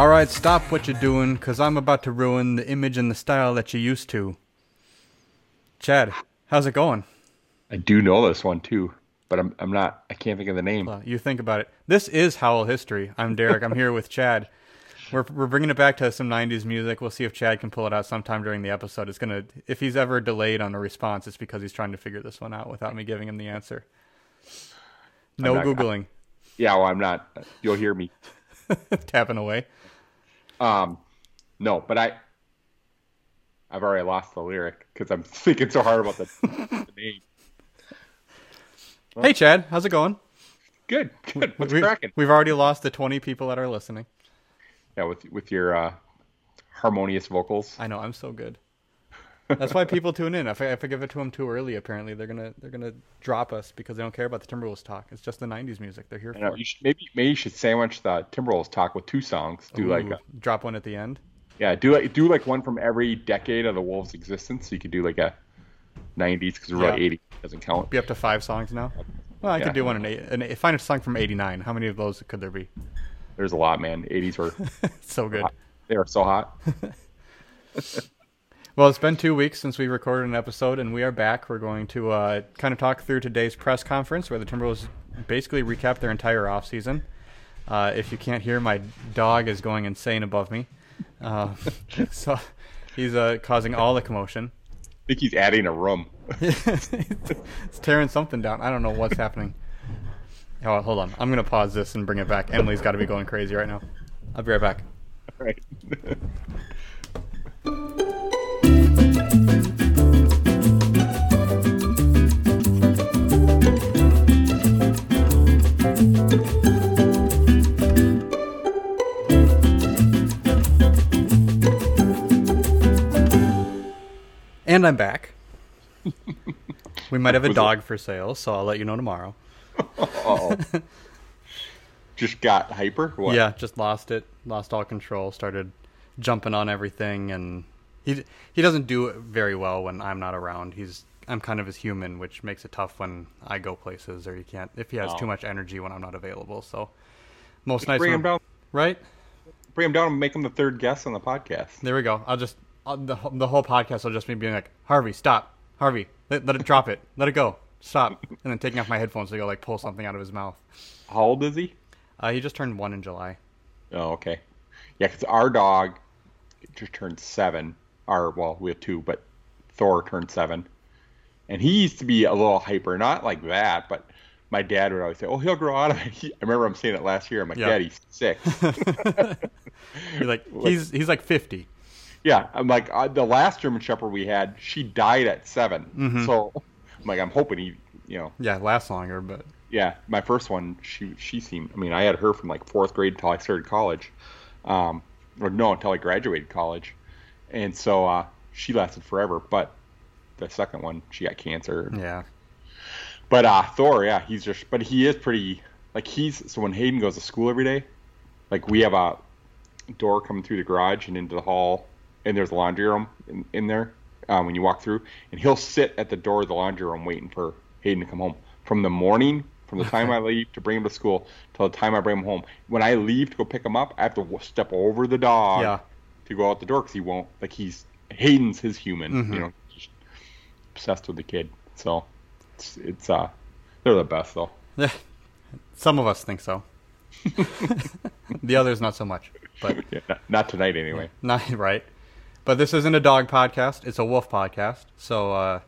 All right, stop what you're doing, because I'm about to ruin the image and the style that you used to. Chad, how's it going? I do know this one too, but I'm I'm not. I can't think of the name. Well, you think about it. This is Howl History. I'm Derek. I'm here with Chad. We're we're bringing it back to some '90s music. We'll see if Chad can pull it out sometime during the episode. It's gonna if he's ever delayed on a response, it's because he's trying to figure this one out without me giving him the answer. No not- googling, Yeah, well, I'm not. You'll hear me. tapping away. Um, no, but I. I've already lost the lyric because I'm thinking so hard about the, the name. Hey, Chad, how's it going? Good, good. What's we, cracking? We've already lost the 20 people that are listening. Yeah, with with your uh, harmonious vocals. I know I'm so good. That's why people tune in. If I, if I give it to them too early, apparently they're gonna they're gonna drop us because they don't care about the Timberwolves talk. It's just the '90s music they're here for. you should, maybe maybe you should sandwich the Timberwolves talk with two songs. Do like a, drop one at the end. yeah, do like do like one from every decade of the Wolves' existence. So you could do like a '90s because we're Yeah. '80 doesn't count. Be up to five songs now. Well, I Yeah. could do one in eight. An, find a song from '89. How many of those could there be? There's a lot, man. '80s were so good. they were so hot. Well, it's been two weeks since we recorded an episode, and we are back. We're going to uh, kind of talk through today's press conference where the Timberwolves basically recap their entire offseason. Uh, if you can't hear, my dog is going insane above me. Uh, so he's uh, causing all the commotion. I think he's adding a room. it's tearing something down. I don't know what's happening. Oh, hold on. I'm going to pause this and bring it back. Emily's got to be going crazy right now. I'll be right back. right. And I'm back. we might have a Was it- dog for sale, so I'll let you know tomorrow. Just got hyper. What? Yeah, just lost it, lost all control, started jumping on everything, and he he doesn't do it very well when I'm not around. He's I'm kind of his human, which makes it tough when I go places or he can't if he has Oh. too much energy when I'm not available. So most nights, Bring him down. right? Bring him down and make him the third guest on the podcast. There we go. I'll just I'll, the whole- the whole podcast will just be being like Harvey, stop, Harvey, let, let it drop it, let it go, stop, and then taking off my headphones to go like pull something out of his mouth. How old is he? Uh, he just turned one in July. Oh, okay. Yeah, because our dog just turned seven. Our well, we have two, but Thor turned seven, and he used to be a little hyper, not like that, but my dad would always say, "Oh, he'll grow out of it." He, I remember him saying it last year. I'm like, Yeah. "Dad, he's six. You're like he's he's like 50. Yeah, I'm like uh, the last German Shepherd we had, she died at 7 Mm-hmm. So I'm like, I'm hoping he, you know, Yeah, lasts longer, but yeah, my first one, she she seemed. I mean, I had her from like fourth grade until I started college, um, or no, until I graduated college, and so uh, she lasted forever. But the second one, she got cancer. yeah. But uh, Thor, yeah, he's just, but he is pretty. Like he's so when Hayden goes to school every day, like we have a door coming through the garage and into the hall, and there's a laundry room in, in there um, when you walk through, and he'll sit at the door of the laundry room waiting for Hayden to come home from the morning, from the time I leave to bring him to school till the time I bring him home. When I leave to go pick him up, I have to step over the dog Yeah. to go out the door because he won't. Like he's Hayden's his human, Mhm. you know, just obsessed with the kid. So it's, it's uh, they're the best though. Yeah. Some of us think so. the others not so much. But Yeah, not, not tonight anyway. not right. But this isn't a dog podcast, it's a wolf podcast. So uh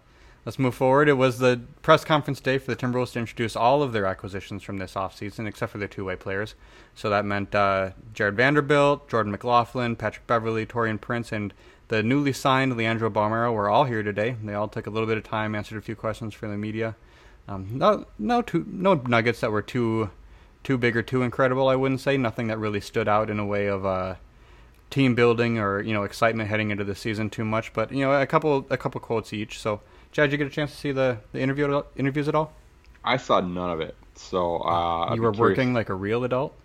let's move forward. It was the press conference day for the Timberwolves to introduce all of their acquisitions from this offseason, except for their two way players. So that meant uh, Jarred Vanderbilt, Jordan McLaughlin, Patrick Beverley, Taurean Prince, and the newly signed Leandro Bolmaro were all here today. They all took a little bit of time, answered a few questions for the media. Um, no, no, too, no nuggets that were too, too big or too incredible. I wouldn't say nothing that really stood out in a way of uh, team building or you know excitement heading into the season too much. But you know a couple, a couple quotes each. So, Chad, did you get a chance to see the the interview interviews at all? I saw none of it, so uh, you were curious. working like a real adult.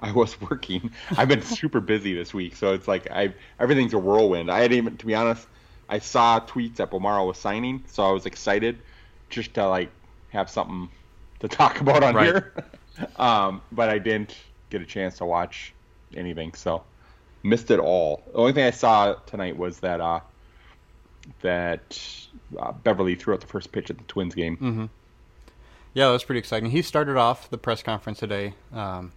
I was working. I've been super busy this week, so it's like I everything's a whirlwind. I hadn't even, to be honest, I saw tweets that Bolmaro was signing, so I was excited just to like have something to talk about on Right. here. um, but I didn't get a chance to watch anything, so missed it all. The only thing I saw tonight was that uh, that uh, Beverley threw out the first pitch at the Twins game. Mm-hmm. Yeah, that was pretty exciting. He started off the press conference today, um,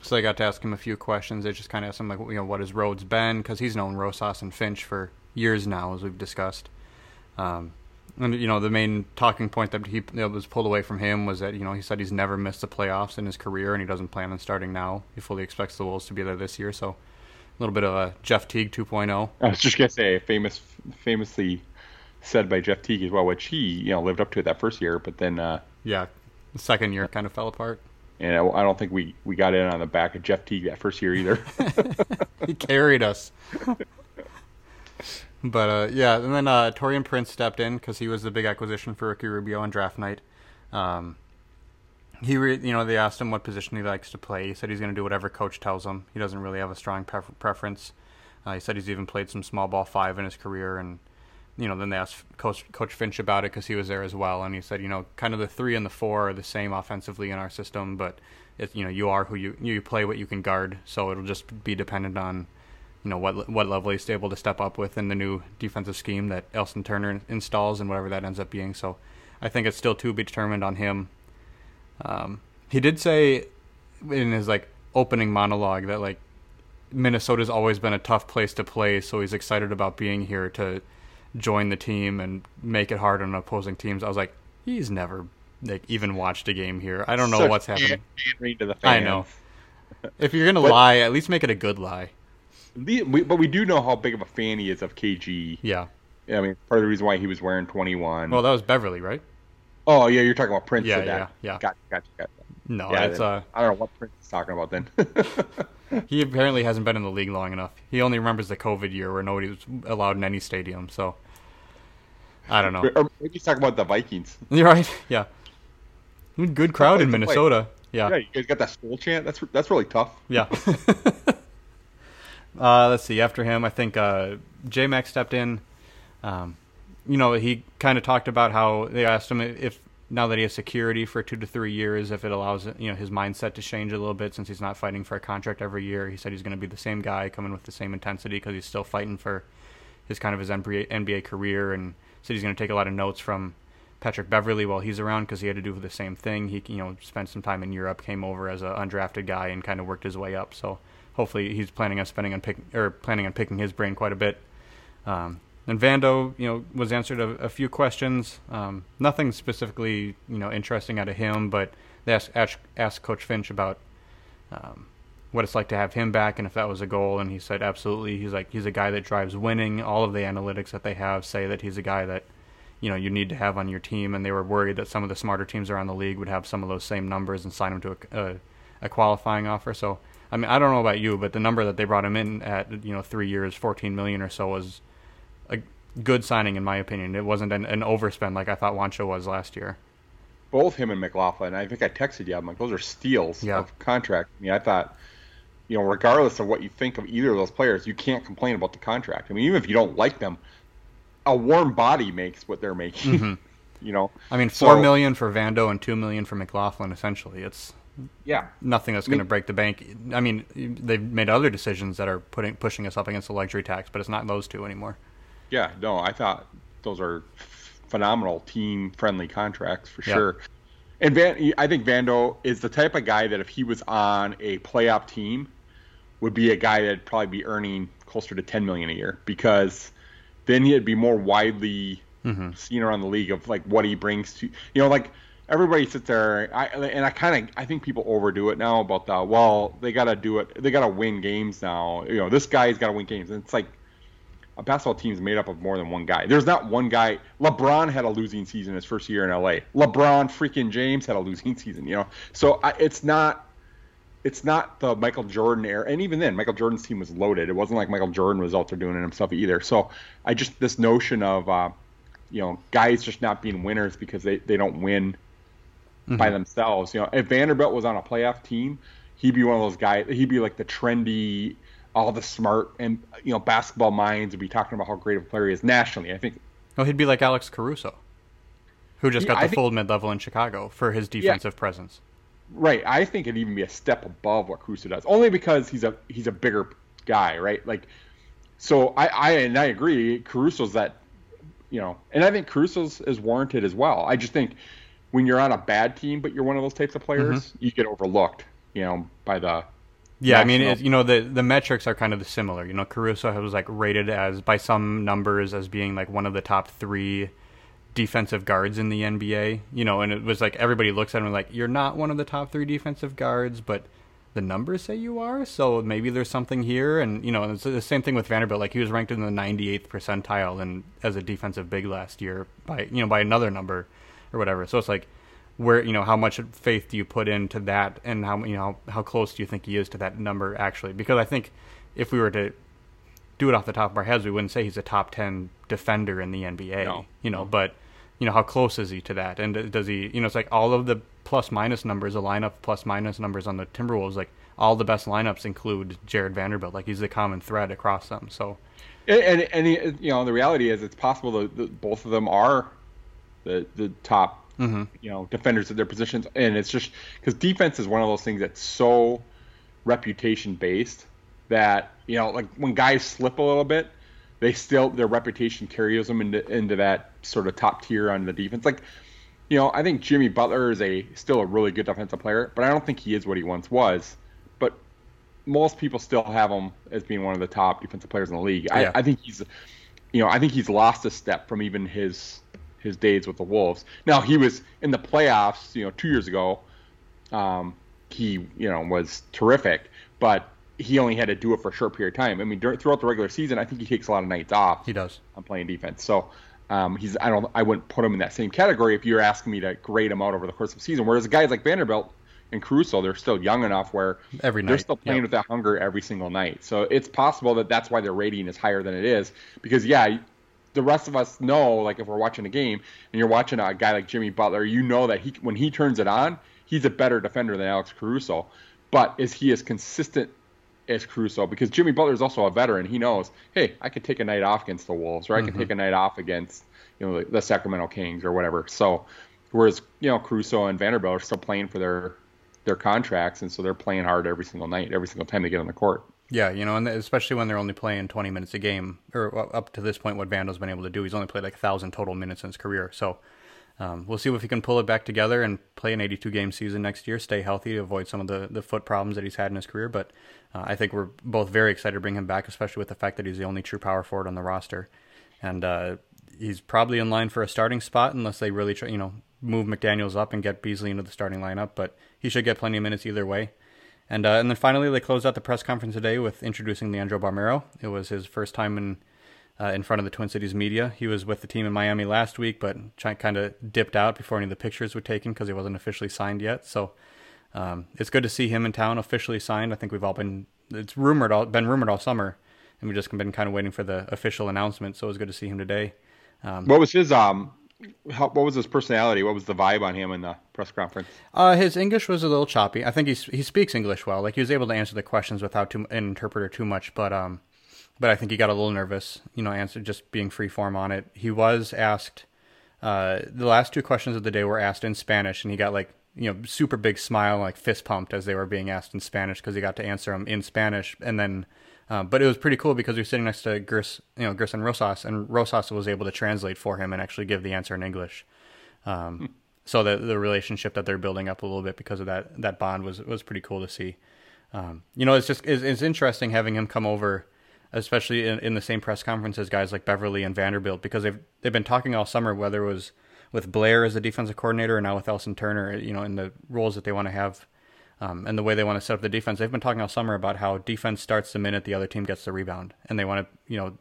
so I got to ask him a few questions. They just kind of asked him like, you know, what his road's been because he's known Rosas and Finch for years now, as we've discussed. Um, and you know, the main talking point that he that was pulled away from him was that you know he said he's never missed the playoffs in his career, and he doesn't plan on starting now. He fully expects the Wolves to be there this year, so little bit of a Jeff Teague 2.0. I was just gonna say, famous, famously said by Jeff Teague as well, which he you know lived up to it that first year, but then uh, yeah, the second year kind of fell apart. And I, I don't think we we got in on the back of Jeff Teague that first year either. he carried us. But uh, yeah, and then uh, Taurean Prince stepped in because he was the big acquisition for Ricky Rubio on draft night. Um, he, re- you know, they asked him what position he likes to play. He said he's going to do whatever coach tells him. He doesn't really have a strong pref- preference. Uh, he said he's even played some small ball five in his career, and you know, then they asked Coach, Coach Finch about it because he was there as well, and he said, you know, kind of the three and the four are the same offensively in our system, but you know, you are who you you play what you can guard, so it'll just be dependent on you know what what level he's able to step up with in the new defensive scheme that Elston Turner installs and whatever that ends up being. So I think it's still to be determined on him. Um, he did say in his like opening monologue that like Minnesota's always been a tough place to play, so he's excited about being here to join the team and make it hard on opposing teams. I was like, he's never like even watched a game here. I don't know Such what's happening. to the fans. I know. If you're gonna But- lie, at least make it a good lie. The- we, but we do know how big of a fan he is of KG. Yeah. I mean, part of the reason why he was wearing 21. Well, that was Beverley, right? Oh, yeah, you're talking about Prince. Yeah, yeah, yeah. Gotcha, gotcha, gotcha. No, Yeah, it's uh, I don't know what Prince is talking about then. he apparently hasn't been in the league long enough. He only remembers the COVID year where nobody was allowed in any stadium. So I don't know. or maybe he's talking about the Vikings. You're right. Yeah. Good crowd in It's a play. Minnesota. Yeah, Yeah. you guys got that school chant. That's that's really tough. Yeah. uh, let's see. After him, I think uh, J Mac stepped in. Um, you know, he kind of talked about how they asked him if now that he has security for two to three years, if it allows you know his mindset to change a little bit since he's not fighting for a contract every year. He said he's going to be the same guy, coming with the same intensity because he's still fighting for his kind of his NBA, career, and said he's going to take a lot of notes from Patrick Beverley while he's around because he had to do the same thing. He you know spent some time in Europe, came over as an undrafted guy, and kind of worked his way up. So hopefully he's planning on spending on pick or planning on picking his brain quite a bit. Um, and Vando, you know, was answered a, a few questions. Um, nothing specifically, you know, interesting out of him, but they asked, asked, Coach Finch about um, what it's like to have him back and if that was a goal. And he said, absolutely. He's like, he's a guy that drives winning. All of the analytics that they have say that he's a guy that, you know, you need to have on your team. And they were worried that some of the smarter teams around the league would have some of those same numbers and sign him to a, a, a qualifying offer. So, I mean, I don't know about you, but the number that they brought him in at, you know, three years, 14 million or so was good signing in my opinion. It wasn't an, an overspend like I thought Juancho was last year. Both him and McLaughlin. I think I texted you. I'm like, those are steals Yeah. of contract. I mean, I thought, you know, regardless of what you think of either of those players, you can't complain about the contract. I mean, even if you don't like them, a warm body makes what they're making. Mm-hmm. you know, I mean, four So- million for Vando and two million for McLaughlin. Essentially, it's yeah. nothing that's I mean- going to break the bank. I mean, they've made other decisions that are putting pushing us up against the luxury tax, but it's not those two anymore. Yeah, no, I thought those are phenomenal team-friendly contracts for Yeah. sure. And Van, I think Vando is the type of guy that if he was on a playoff team, would be a guy that'd probably be earning closer to 10 million a year because then he'd be more widely Mm-hmm. seen around the league of like what he brings to you know like everybody sits there I, and I kind of I think people overdo it now about the well they got to do it they got to win games now you know this guy's got to win games and it's like a basketball team is made up of more than one guy. There's not one guy. LeBron had a losing season his first year in LA. LeBron freaking James had a losing season. You know, so I, it's not it's not the Michael Jordan era. And even then, Michael Jordan's team was loaded. It wasn't like Michael Jordan was out there doing it himself either. So I just this notion of uh, you know guys just not being winners because they they don't win by themselves. You know, if Vanderbilt was on a playoff team, he'd be one of those guys. He'd be like the trendy, all the smart and you know basketball minds would be talking about how great of a player he is nationally. I think Well, he'd be like Alex Caruso, who just Yeah, got I the think- full mid level in Chicago for his defensive presence. right. I think it'd even be a step above what Caruso does, only because he's a he's a bigger guy, right? Like, so I, I and I agree. Caruso's that, you know, and I think Caruso's is warranted as well. I just think when you're on a bad team, but you're one of those types of players, mm-hmm. you get overlooked, you know, by the. Yeah. I mean, it, you know, the the metrics are kind of similar. You know, Caruso was like rated as by some numbers as being like one of the top three defensive guards in the NBA. You know, and it was like everybody looks at him like you're not one of the top three defensive guards, but the numbers say you are. So maybe there's something here. And you know, it's the same thing with Vanderbilt. Like he was ranked in the 98th percentile and as a defensive big last year by you know by another number or whatever. So it's like where you know how much faith do you put into that and how you know how close do you think he is to that number actually? Because I think if we were to do it off the top of our heads, we wouldn't say he's a top 10 defender in the NBA. No. You know, but you know how close is he to that and does he you know it's like all of the plus minus numbers the lineup plus minus numbers on the timberwolves like all the best lineups include jarred vanderbilt like he's the common thread across them so and and, and he, you know the reality is it's possible that, that both of them are the the top mm-hmm. you know defenders at their positions and it's just because defense is one of those things that's so reputation based that you know like when guys slip a little bit they still their reputation carries them into into that sort of top tier on the defense. Like, you know, I think Jimmy Butler is a still a really good defensive player, but I don't think he is what he once was. But most people still have him as being one of the top defensive players in the league. Yeah. I, I think he's, you know, I think he's lost a step from even his his days with the Wolves. Now he was in the playoffs, you know, two years ago. Um, he, you know, was terrific, but he only had to do it for a short period of time. I mean, during, throughout the regular season, I think he takes a lot of nights off. He does on playing defense. So um, he's I don't I wouldn't put him in that same category if you're asking me to grade him out over the course of the season. Whereas guys like Vanderbilt and Caruso, they're still young enough where every night. they're still playing yep. with that hunger every single night. So it's possible that that's why their rating is higher than it is because yeah. The rest of us know, like if we're watching a game and you're watching a guy like Jimmy Butler, you know that he when he turns it on, he's a better defender than Alex Caruso. But is he as consistent as Caruso because Jimmy Butler is also a veteran. He knows, hey, I could take a night off against the Wolves, or I mm-hmm. could take a night off against you know the, the, Sacramento Kings or whatever. So, whereas you know Caruso and Vanderbilt are still playing for their their contracts, and so they're playing hard every single night, every single time they get on the court. Yeah, you know, and especially when they're only playing 20 minutes a game, or up to this point, what Vando's been able to do, he's only played like a thousand total minutes in his career. So um, we'll see if he can pull it back together and play an 82 game season next year, stay healthy to avoid some of the, the foot problems that he's had in his career. But uh, I think we're both very excited to bring him back, especially with the fact that he's the only true power forward on the roster. And uh, he's probably in line for a starting spot unless they really try, you know, move McDaniels up and get Beasley into the starting lineup. But he should get plenty of minutes either way. And uh, and then finally, they closed out the press conference today with introducing Leandro Bolmaro. It was his first time in uh, in front of the Twin Cities media. He was with the team in Miami last week, but kind of dipped out before any of the pictures were taken because he wasn't officially signed yet. So um, it's good to see him in town officially signed. I think we've all been it's rumored all been rumored all summer, and we've just been kind of waiting for the official announcement. So it was good to see him today. Um, what was his um? How, what was his personality? What was the vibe on him in the press conference? Uh, his English was a little choppy. I think he he speaks English well. Like he was able to answer the questions without too, an interpreter too much, but um, but I think he got a little nervous, you know, answer just being free form on it. He was asked uh, the last two questions of the day were asked in Spanish, and he got like you know super big smile, like fist pumped as they were being asked in Spanish because he got to answer them in Spanish, and then. Uh, but it was pretty cool because he was sitting next to Gers, you know, Gersson Rosas, and Rosas was able to translate for him and actually give the answer in English. Um, hmm. So the the relationship that they're building up a little bit because of that that bond was was pretty cool to see. Um, you know, it's just it's, it's interesting having him come over especially in, in the same press conference as guys like Beverley and Vanderbilt, because they've they've been talking all summer whether it was with Blair as the defensive coordinator and now with Elston Turner, you know, in the roles that they want to have um, and the way they want to set up the defense. They've been talking all summer about how defense starts the minute the other team gets the rebound, and they want to, you know,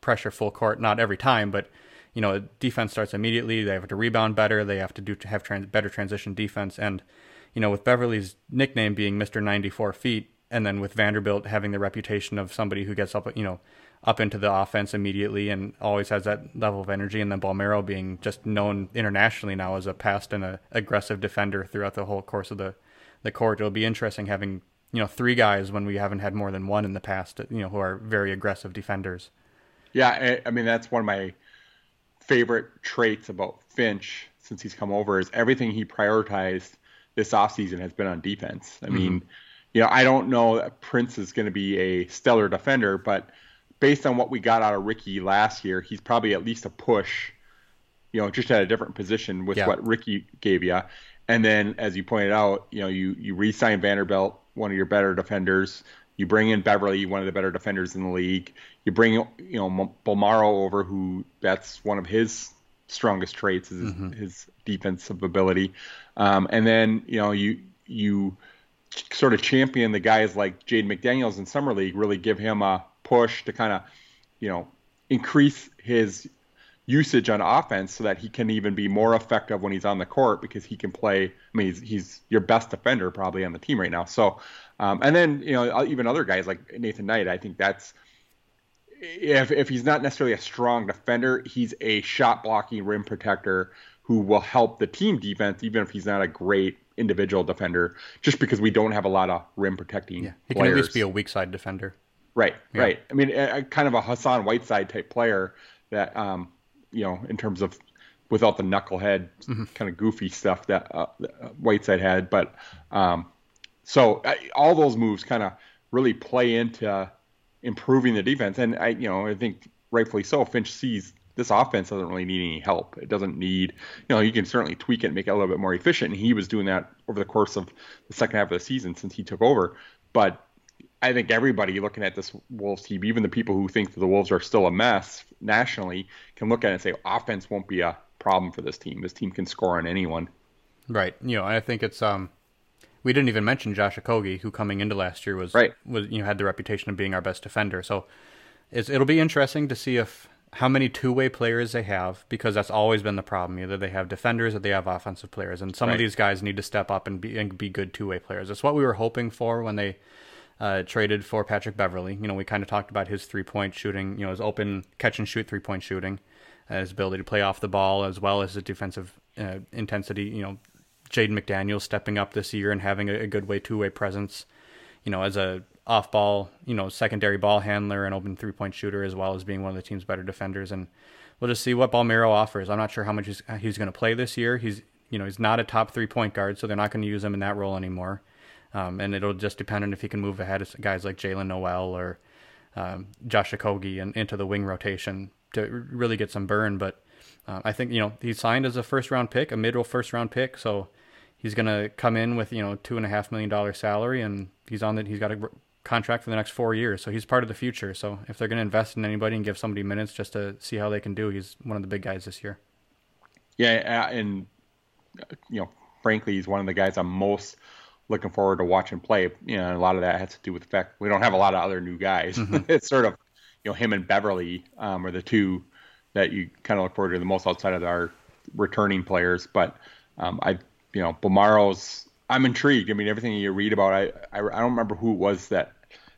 pressure full court. Not every time, but you know, defense starts immediately. They have to rebound better. They have to do to have trans- better transition defense, and you know, with Beverley's nickname being Mister Ninety Four Feet, and then with Vanderbilt having the reputation of somebody who gets up, you know, up into the offense immediately and always has that level of energy, and then Bolmaro being just known internationally now as a past and a aggressive defender throughout the whole course of the the court. It'll be interesting having you know three guys when we haven't had more than one in the past, you know, who are very aggressive defenders. Yeah, I mean that's one of my favorite traits about Finch since he's come over is everything he prioritized this offseason has been on defense. I mean, mm-hmm you know, I don't know that Prince is going to be a stellar defender, but based on what we got out of Ricky last year, he's probably at least a push, you know, just at a different position with Yeah. what Ricky gave you. And then, as you pointed out, you know, you you re-sign Vanderbilt, one of your better defenders. You bring in Beverley, one of the better defenders in the league. You bring, you know, Bolmaro over, who that's one of his strongest traits is his, his defensive ability. Um, and then, you know, you you sort of champion the guys like Jade McDaniels in summer league, really give him a push to kind of, you know, increase his usage on offense so that he can even be more effective when he's on the court because he can play. I mean, he's, he's your best defender probably on the team right now. So, um, and then you know even other guys like Nathan Knight, I think that's if if he's not necessarily a strong defender, he's a shot blocking rim protector who will help the team defense, even if he's not a great individual defender. Just because we don't have a lot of rim protecting Yeah, he can players. at least be a weak side defender. Right, Yeah. right. I mean, a, a kind of a Hassan Whiteside type player that, um, you know, in terms of without the knucklehead kind of goofy stuff that, that uh, Whiteside had. But um, so I, all those moves kind of really play into improving the defense. And I, you know, I think rightfully so. Finch sees this offense doesn't really need any help. It doesn't need, you know, you can certainly tweak it and make it a little bit more efficient. And he was doing that over the course of the second half of the season since he took over. But I think everybody looking at this Wolves team, even the people who think that the Wolves are still a mess nationally, can look at it and say offense won't be a problem for this team. This team can score on anyone. Right. You know, I think it's um we didn't even mention Josh Okogie, who coming into last year was Right. was you know had the reputation of being our best defender. So it's, it'll be interesting to see if how many two way players they have because that's always been the problem. Either they have defenders or they have offensive players, and some Right. of these guys need to step up and be and be good two way players. That's what we were hoping for when they. Uh, traded for Patrick Beverley. You know, we kind of talked about his three point shooting, you know, his open catch and shoot three point shooting, uh, his ability to play off the ball as well as his defensive uh, intensity. You know, Jaden McDaniel stepping up this year and having a, a good way two way presence. You know, as a off ball, you know, secondary ball handler and open three point shooter as well as being one of the team's better defenders. And we'll just see what Bolmaro offers. I'm not sure how much he's, he's going to play this year. He's you know he's not a top three point guard, so they're not going to use him in that role anymore. Um, and it'll just depend on if he can move ahead of guys like Jaylen Nowell or um, Josh Okogie and into the wing rotation to really get some burn. But uh, I think you know he signed as a first round pick, a mid first round pick, so he's going to come in with you know two and a half million dollar salary, and he's on that. He's got a contract for the next four years, so he's part of the future. So if they're going to invest in anybody and give somebody minutes just to see how they can do, he's one of the big guys this year. Yeah, and uh, you know, frankly, he's one of the guys I'm most looking forward to watching play. You know, a lot of that has to do with the fact we don't have a lot of other new guys. it's sort of, you know, him and Beverley um, are the two that you kind of look forward to the most outside of our returning players. But um, I, you know, Bolmaro's. I'm intrigued. I mean, everything you read about, I, I, I don't remember who it was that,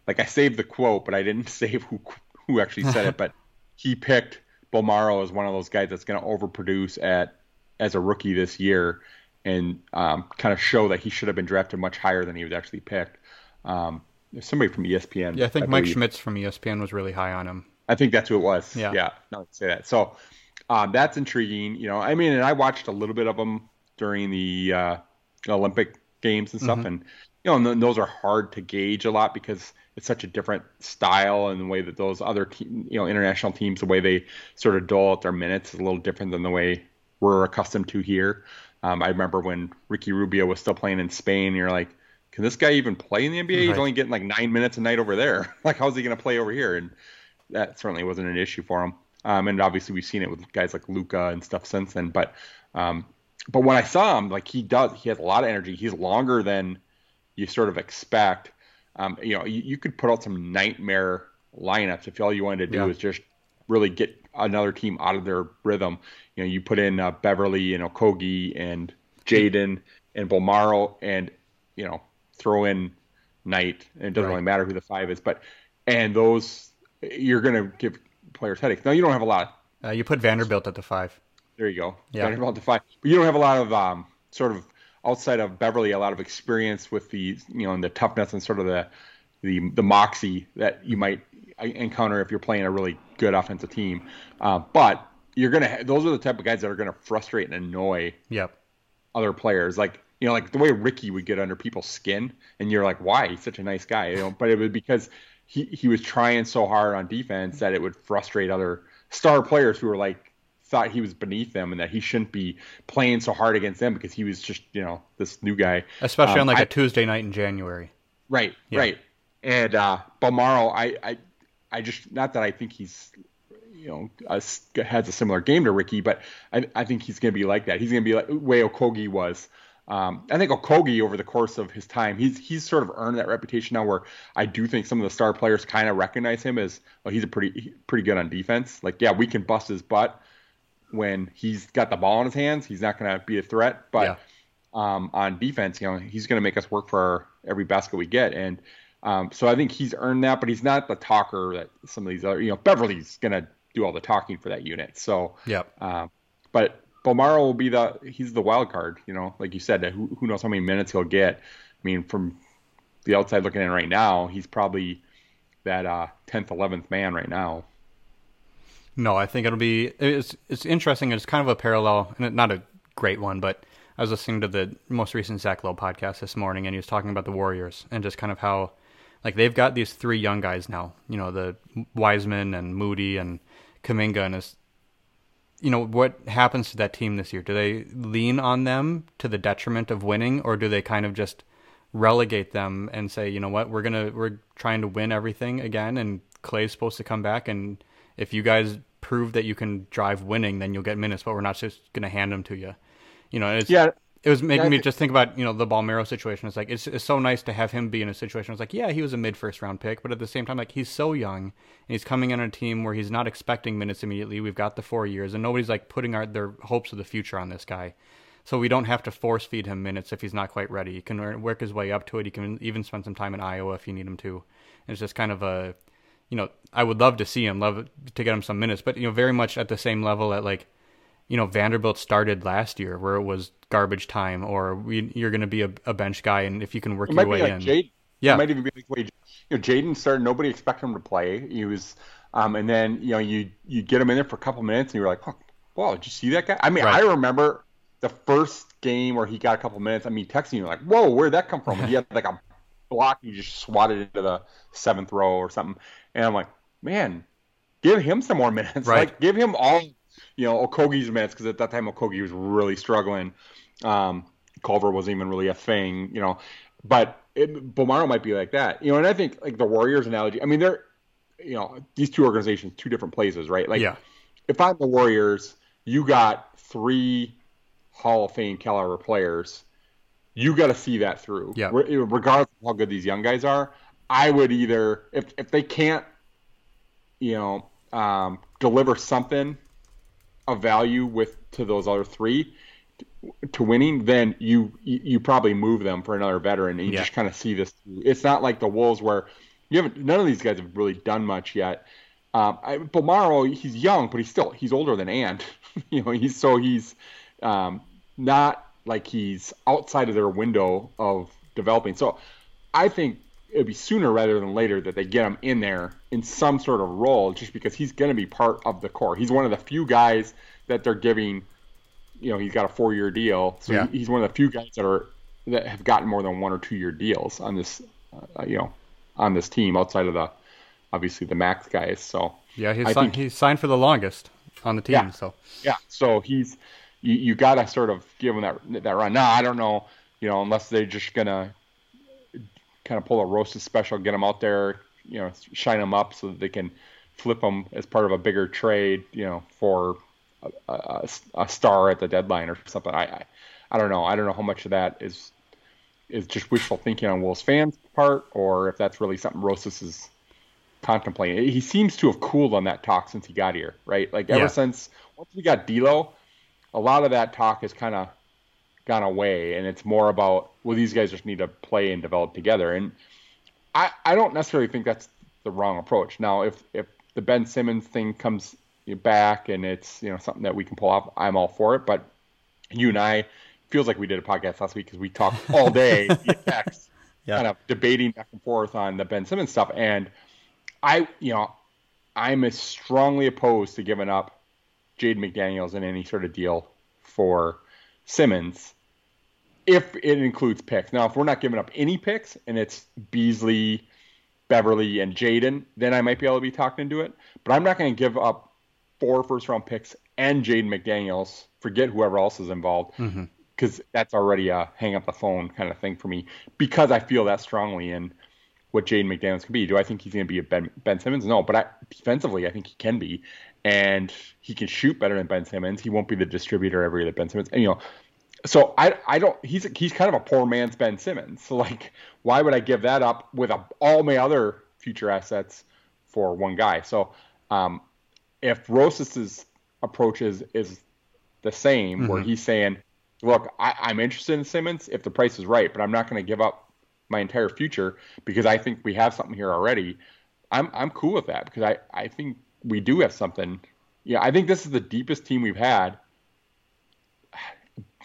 like, I saved the quote, but I didn't save who who actually said it. But he picked Bolmaro as one of those guys that's going to overproduce at as a rookie this year, and um, kind of show that he should have been drafted much higher than he was actually picked. Um, there's somebody from ESPN. Yeah, I think Mike believe. Schmitz from ESPN was really high on him. I think that's who it was. Yeah. Yeah. No, say that. So um, that's intriguing. You know, I mean, and I watched a little bit of them during the uh, Olympic games and stuff, and you know, and th- those are hard to gauge a lot because it's such a different style and the way that those other team, you know, international teams, the way they sort of dole out their minutes is a little different than the way we're accustomed to here. Um, I remember when Ricky Rubio was still playing in Spain. You're like, can this guy even play in the NBA? He's only getting like nine minutes a night over there. like, how's he going to play over here? And that certainly wasn't an issue for him. Um, and obviously we've seen it with guys like Luka and stuff since then. But um, but when I saw him, like he does, he has a lot of energy. He's longer than you sort of expect. Um, you know, you, you could put out some nightmare lineups if all you wanted to do Yeah. is just really get another team out of their rhythm. You know, you put in uh, Beverley and Okogie and Jaden and Bolmaro and you know throw in Knight. And it doesn't Right. really matter who the five is, but and those you're going to give players headaches. Now you don't have a lot. Uh, you put Vanderbilt at the five. There you go. Yeah. Vanderbilt to five, but you don't have a lot of um, sort of outside of Beverley, a lot of experience with the you know and the toughness and sort of the the the moxie that you might encounter if you're playing a really good offensive team. Uh, but you're gonna ha- those are the type of guys that are gonna frustrate and annoy Yep. other players. Like you know, like the way Ricky would get under people's skin, and you're like, why? He's such a nice guy, you know. But it was because he he was trying so hard on defense that it would frustrate other star players who were like thought he was beneath them and that he shouldn't be playing so hard against them because he was just you know this new guy. Especially um, on like I, a Tuesday night in January. Right, yeah. right. And uh, Bolmaro, I, I I just not that I think he's you know a, has a similar game to Ricky, but I, I think he's going to be like that. He's going to be like way Okogie was. Um, I think Okogie over the course of his time, he's he's sort of earned that reputation now. Where I do think some of the star players kind of recognize him as well. He's a pretty pretty good on defense. Like yeah, we can bust his butt when he's got the ball in his hands. He's not going to be a threat, but yeah. um, on defense, you know, he's going to make us work for every basket we get. And um, so I think he's earned that, but he's not the talker that some of these other, you know, Beverley's going to do all the talking for that unit. So, yeah. Uh, but Bolmaro will be the he's the wild card. You know, like you said, who, who knows how many minutes he'll get. I mean, from the outside looking in right now, he's probably that uh, 10th, 11th man right now. No, I think it'll be it's it's interesting. It's kind of a parallel, and not a great one, but I was listening to the most recent Zach Lowe podcast this morning, and he was talking about the Warriors and just kind of how like they've got these three young guys now. You know, the Wiseman and Moody and Kuminga, and it's you know what happens to that team this year? Do they lean on them to the detriment of winning, or do they kind of just relegate them and say, you know what, we're gonna we're trying to win everything again, and Klay's supposed to come back, and if you guys prove that you can drive winning, then you'll get minutes, but we're not just gonna hand them to you. You know, it's, yeah, it was making yeah, me just think about you know the Bolmaro situation. It's like it's, it's so nice to have him be in a situation. It's like yeah, he was a mid first round pick, but at the same time, like he's so young and he's coming on a team where he's not expecting minutes immediately. We've got the four years, and nobody's like putting our, their hopes of the future on this guy. So we don't have to force feed him minutes if he's not quite ready. He can work his way up to it. He can even spend some time in Iowa if you need him to. And it's just kind of a, you know, I would love to see him, love to get him some minutes, but you know, very much at the same level at like you know Vanderbilt started last year, where it was garbage time, or we, you're going to be a, a, bench guy, and if you can work your way like in, Jade, yeah, it might even be like you know Jaden started. Nobody expected him to play. He was, um, and then you know you you get him in there for a couple minutes, and you're like, oh, wow, did you see that guy? I mean, right. I remember the first game where he got a couple minutes. I mean, texting you like, whoa, where'd that come from? He had like a block, he just swatted into the seventh row or something, and I'm like, man, give him some more minutes. Right. Like, give him all you know Okogie's minutes because at that time Okogie was really struggling. Um, Culver wasn't even really a thing, you know. But it, Bolmaro might be like that, you know. And I think like the Warriors analogy. I mean, they're you know these two organizations, two different places, right? Like, yeah. if I'm the Warriors, you got three Hall of Fame caliber players. You got to see that through, yeah. regardless of how good these young guys are. I would either if if they can't, you know, um, deliver something of value with to those other three to winning, then you you probably move them for another veteran, and you yeah. just kind of see this. It's not like the Wolves where you haven't. None of these guys have really done much yet. Um, I, Bolmaro, he's young, but he's still he's older than Ant. you know, he's so he's um, not like he's outside of their window of developing. So I think it'd be sooner rather than later that they get him in there in some sort of role, just because he's going to be part of the core. He's one of the few guys that they're giving. You know, he's got a four-year deal, so yeah. he's one of the few guys that are that have gotten more than one or two-year deals on this. Uh, you know, on this team outside of the obviously the max guys. So yeah, he's, signed, he's signed for the longest on the team. Yeah, so yeah, so he's you, you got to sort of give him that that run. Now I don't know, you know, unless they're just gonna kind of pull a Rosas special, get them out there, you know, shine them up so that they can flip them as part of a bigger trade, you know, for a, a, a star at the deadline or something. I, I, I don't know. I don't know how much of that is is just wishful thinking on Wolves fans' part, or if that's really something Rosas is contemplating. He seems to have cooled on that talk since he got here, right? Like ever yeah. since once we got D'Lo, a lot of that talk has kind of gone away, and it's more about well, these guys just need to play and develop together. And I I don't necessarily think that's the wrong approach. Now, if if the Ben Simmons thing comes back and it's you know something that we can pull off, I'm all for it. But you and I feels like we did a podcast last week because we talked all day text, yeah. kind of debating back and forth on the Ben Simmons stuff. And I you know I'm as strongly opposed to giving up Jade McDaniels in any sort of deal for Simmons if it includes picks. Now, if we're not giving up any picks and it's Beasley, Beverley, and Jaden, then I might be able to be talked into it. But I'm not going to give up four first round picks and Jaden McDaniels. Forget whoever else is involved because mm-hmm. that's already a hang up the phone kind of thing for me because I feel that strongly in what Jaden McDaniels can be. Do I think he's going to be a Ben, ben Simmons? No, but I, defensively, I think he can be, and he can shoot better than Ben Simmons. He won't be the distributor every year that Ben Simmons. And, you know, so I I don't he's he's kind of a poor man's Ben Simmons. So like, why would I give that up with a, all my other future assets for one guy? So um, if Rosas's approach is is the same, mm-hmm. where he's saying, look, I, I'm interested in Simmons if the price is right, but I'm not going to give up my entire future because I think we have something here already. I'm I'm cool with that because I I think we do have something. Yeah, I think this is the deepest team we've had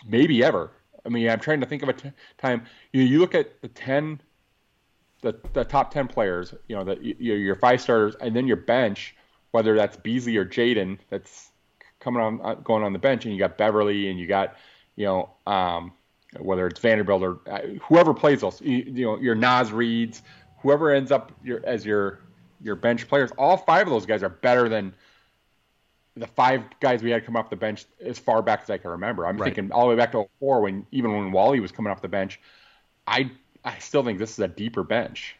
maybe ever. I mean, I'm trying to think of a t- time. You know, you look at the ten, the the top ten players. You know, the your, your five starters, and then your bench, whether that's Beasley or Jaden, that's coming on uh, going on the bench, and you got Beverley, and you got, you know, um, whether it's Vanderbilt or uh, whoever plays those, you, you, know, your Naz Reids, whoever ends up your, as your your bench players. All five of those guys are better than the five guys we had come off the bench as far back as I can remember. I'm right. thinking all the way back to 04 when even when Wally was coming off the bench. I I still think this is a deeper bench.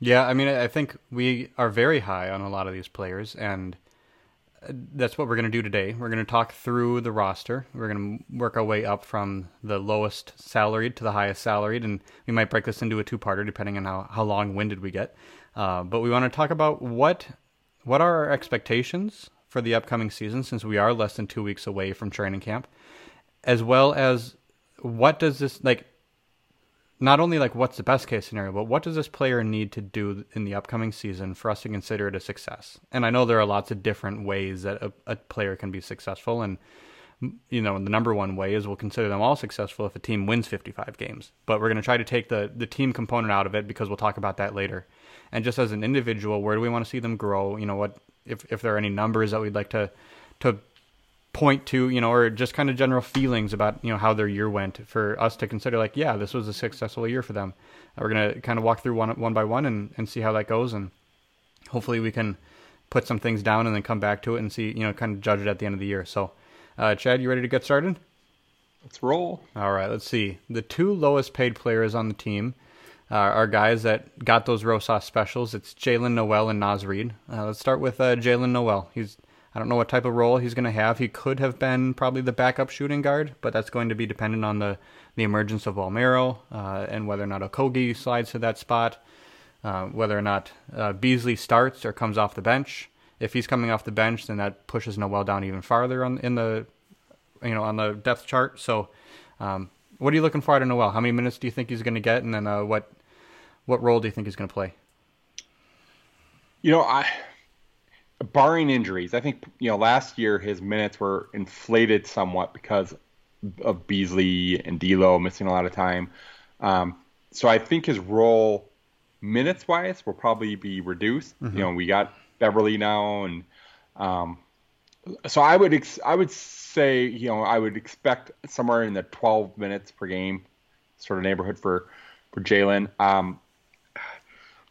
Yeah, I mean, I think we are very high on a lot of these players, and that's what we're going to do today. We're going to talk through the roster. We're going to work our way up from the lowest salaried to the highest salaried, and we might break this into a two-parter depending on how, how long-winded we get. Uh, but we want to talk about what what are our expectations for the upcoming season since we are less than two weeks away from training camp, as well as what does this like not only like what's the best case scenario, but what does this player need to do in the upcoming season for us to consider it a success? And I know there are lots of different ways that a, a, player can be successful, and you know the number one way is we'll consider them all successful if a team wins 55 games. But we're going to try to take the the team component out of it because we'll talk about that later. And just as an individual, where do we want to see them grow? You know what if if there are any numbers that we'd like to to point to, you know, or just kind of general feelings about, you know, how their year went for us to consider like, yeah, this was a successful year for them. We're going to kind of walk through one one by one and and see how that goes and hopefully we can put some things down and then come back to it and see, you know, kind of judge it at the end of the year. So, uh, Chad, you ready to get started? Let's roll. All right, let's see. The two lowest paid players on the team uh, are guys that got those Rosas specials. It's Jaylen Nowell and Naz Reid. Uh, let's start with uh, Jaylen Nowell. He's I don't know what type of role he's going to have. He could have been probably the backup shooting guard, but that's going to be dependent on the, the emergence of Bolmaro uh, and whether or not Okogie slides to that spot, uh, whether or not uh, Beasley starts or comes off the bench. If he's coming off the bench, then that pushes Nowell down even farther on in the you know on the depth chart. So, um, what are you looking for out of Nowell? How many minutes do you think he's going to get, and then what what role do you think he's going to play? You know, I barring injuries, I think you know last year his minutes were inflated somewhat because of Beasley and D'Lo missing a lot of time. Um, so I think his role, minutes wise, will probably be reduced. Mm-hmm. You know, we got Beverley now, and um, so I would ex- I would say you know I would expect somewhere in the 12 minutes per game sort of neighborhood for for Jaylen. Um,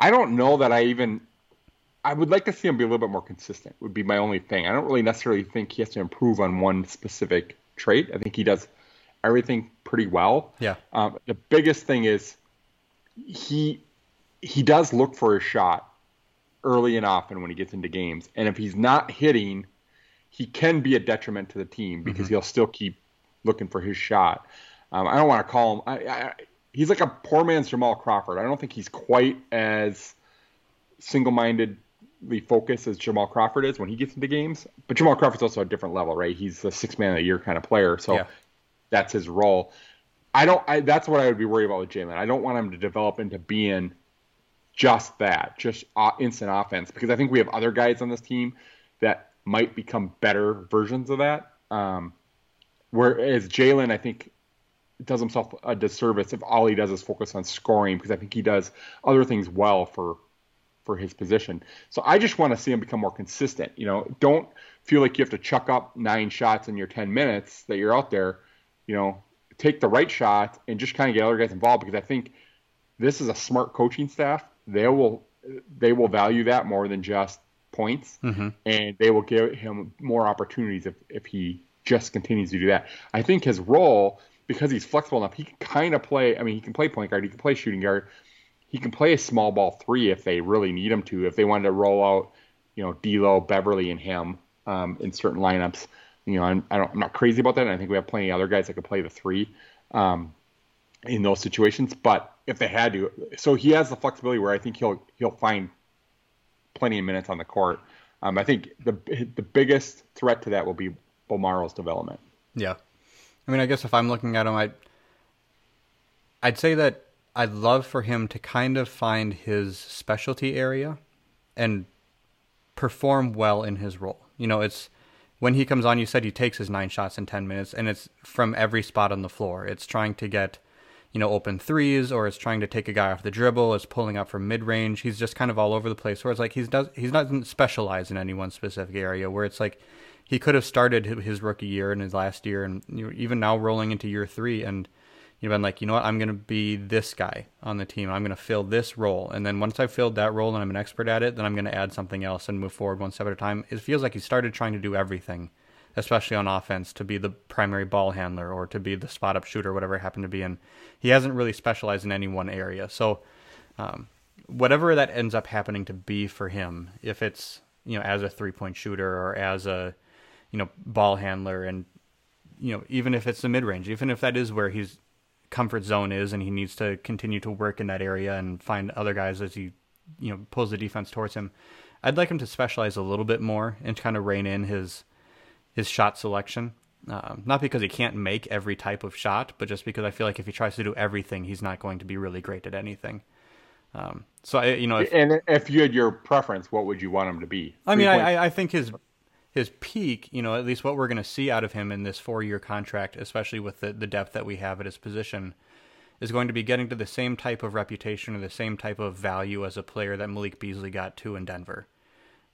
I don't know that I even. I would like to see him be a little bit more consistent. Would be my only thing. I don't really necessarily think he has to improve on one specific trait. I think he does everything pretty well. Yeah. Um, the biggest thing is he he does look for a shot early and often when he gets into games, and if he's not hitting, he can be a detriment to the team because mm-hmm. he'll still keep looking for his shot. Um, I don't want to call him. I, I, he's like a poor man's Jamal Crawford. I don't think he's quite as single-mindedly focused as Jamal Crawford is when he gets into games. But Jamal Crawford's also a different level, right? He's a six-man a year kind of player, so yeah. that's his role. I don't. I, that's what I would be worried about with Jaylen. I don't want him to develop into being just that, just uh, instant offense, because I think we have other guys on this team that might become better versions of that. Um, whereas Jaylen, I think does himself a disservice if all he does is focus on scoring because I think he does other things well for for his position. So I just want to see him become more consistent. You know, don't feel like you have to chuck up nine shots in your 10 minutes that you're out there. You know, take the right shot and just kind of get other guys involved because I think this is a smart coaching staff. They will they will value that more than just points, mm-hmm. and they will give him more opportunities if if he just continues to do that. I think his role because he's flexible enough, he can kind of play. I mean, he can play point guard, he can play shooting guard, he can play a small ball three if they really need him to. If they wanted to roll out, you know, D'Lo, Beverley, and him um, in certain lineups, you know, I'm, I I'm not crazy about that. I think we have plenty of other guys that could play the three um, in those situations. But if they had to, so he has the flexibility where I think he'll he'll find plenty of minutes on the court. Um, I think the the biggest threat to that will be Bolmaro's development. Yeah. I mean, I guess if I'm looking at him, I'd, I'd say that I'd love for him to kind of find his specialty area and perform well in his role. You know, it's when he comes on, you said he takes his nine shots in 10 minutes, and it's from every spot on the floor. It's trying to get, you know, open threes, or it's trying to take a guy off the dribble, it's pulling up from mid range. He's just kind of all over the place. Where it's like he's does he's not specialized in any one specific area. Where it's like he could have started his rookie year and his last year, and you know, even now rolling into year three, and you've been like, you know what, I'm going to be this guy on the team. I'm going to fill this role, and then once I've filled that role and I'm an expert at it, then I'm going to add something else and move forward one step at a time. It feels like he started trying to do everything, especially on offense, to be the primary ball handler or to be the spot up shooter, whatever it happened to be. And he hasn't really specialized in any one area. So, um, whatever that ends up happening to be for him, if it's you know as a three point shooter or as a you know, ball handler and you know, even if it's the mid range, even if that is where his comfort zone is and he needs to continue to work in that area and find other guys as he, you know, pulls the defense towards him. I'd like him to specialize a little bit more and kind of rein in his his shot selection. Uh, not because he can't make every type of shot, but just because I feel like if he tries to do everything, he's not going to be really great at anything. Um, so I, you know, if, and if you had your preference, what would you want him to be? I mean, I, I think his his peak, you know, at least what we're going to see out of him in this four year contract, especially with the, the depth that we have at his position, is going to be getting to the same type of reputation or the same type of value as a player that Malik Beasley got to in Denver.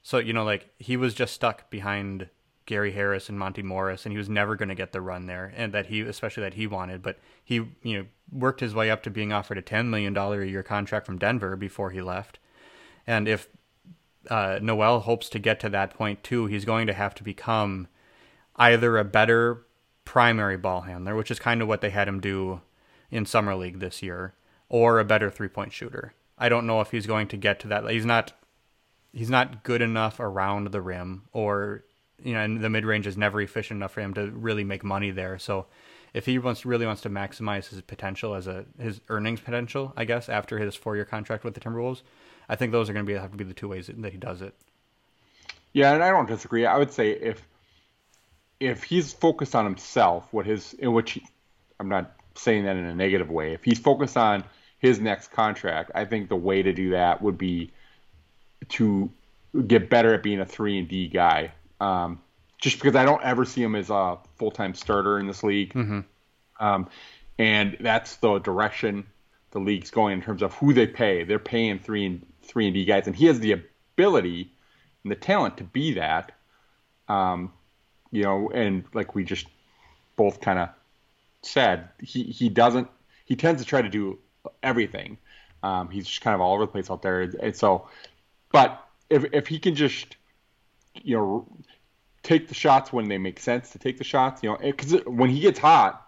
So, you know, like he was just stuck behind Gary Harris and Monte Morris, and he was never going to get the run there, and that he, especially that he wanted. But he, you know, worked his way up to being offered a $10 million a year contract from Denver before he left. And if uh, Nowell hopes to get to that point too, he's going to have to become either a better primary ball handler, which is kind of what they had him do in summer league this year, or a better three point shooter. I don't know if he's going to get to that. He's not he's not good enough around the rim, or you know, and the mid range is never efficient enough for him to really make money there. So if he wants really wants to maximize his potential as a his earnings potential, I guess after his four year contract with the Timberwolves, I think those are going to be have to be the two ways that he does it. Yeah, and I don't disagree. I would say if if he's focused on himself, what his in which he, I'm not saying that in a negative way. If he's focused on his next contract, I think the way to do that would be to get better at being a three and D guy. Um, just because I don't ever see him as a full time starter in this league, mm-hmm. um, and that's the direction the league's going in terms of who they pay. They're paying three and three and D guys, and he has the ability and the talent to be that. Um, you know, and like we just both kind of said, he he doesn't. He tends to try to do everything. Um, he's just kind of all over the place out there, and so. But if if he can just, you know, take the shots when they make sense to take the shots, you know, because when he gets hot,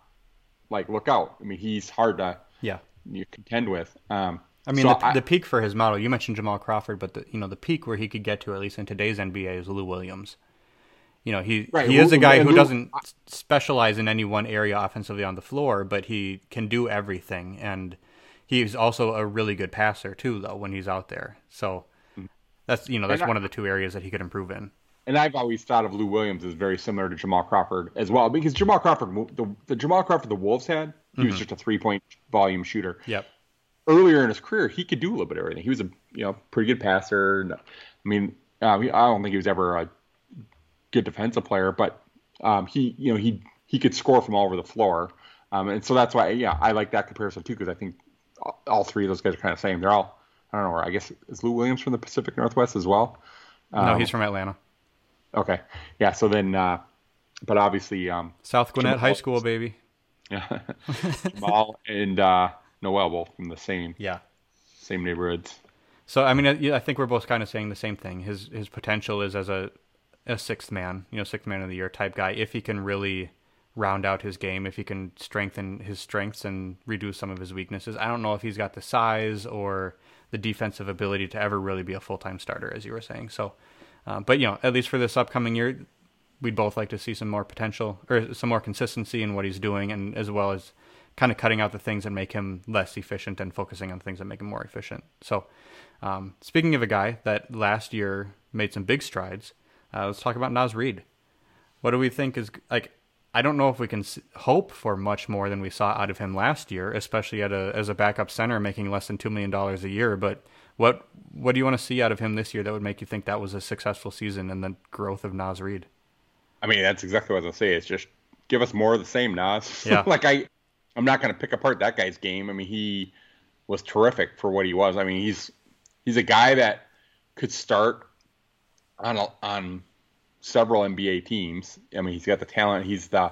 like look out. I mean, he's hard to yeah you contend with. Um, I mean, so the, I, the, peak for his model. You mentioned Jamal Crawford, but the you know the peak where he could get to at least in today's NBA is Lou Williams. You know, he right, he is a guy who Lou, doesn't specialize in any one area offensively on the floor, but he can do everything, and he's also a really good passer too, though when he's out there. So hmm. that's you know that's one of the two areas that he could improve in. And I've always thought of Lou Williams as very similar to Jamal Crawford as well, because Jamal Crawford, the, the Jamal Crawford the Wolves had, he mm-hmm. was just a three point volume shooter. Yep earlier in his career, he could do a little bit of everything. He was a you know pretty good passer. I mean, uh, I don't think he was ever a good defensive player, but um, he you know he he could score from all over the floor, um, and so that's why yeah I like that comparison too because I think all three of those guys are kind of the same. They're all I don't know where I guess is Lou Williams from the Pacific Northwest as well. Um, no, he's from Atlanta. Okay, yeah. So then, uh, but obviously, um, South Gwinnett High School, baby. Yeah, Jamal and uh, Nowell both from the same Yeah. same neighborhoods. So I mean, I, I think we're both kind of saying the same thing. His his potential is as a a sixth man, you know, sixth man of the year type guy. If he can really round out his game, if he can strengthen his strengths and reduce some of his weaknesses. I don't know if he's got the size or the defensive ability to ever really be a full time starter, as you were saying. So, uh, but you know, at least for this upcoming year, we'd both like to see some more potential or some more consistency in what he's doing, and as well as kind of cutting out the things that make him less efficient and focusing on things that make him more efficient. So, um, speaking of a guy that last year made some big strides, uh, let's talk about Naz Reid. What do we think is like? I don't know if we can hope for much more than we saw out of him last year, especially at a, as a backup center making less than two million dollars a year. But what what do you want to see out of him this year that would make you think that was a successful season and the growth of Naz Reid? I mean, that's exactly what I was gonna say. It's just give us more of the same, Naz. Yeah. like I, I'm not gonna pick apart that guy's game. I mean, he was terrific for what he was. I mean, he's he's a guy that could start on a, on several NBA teams. I mean, he's got the talent. He's the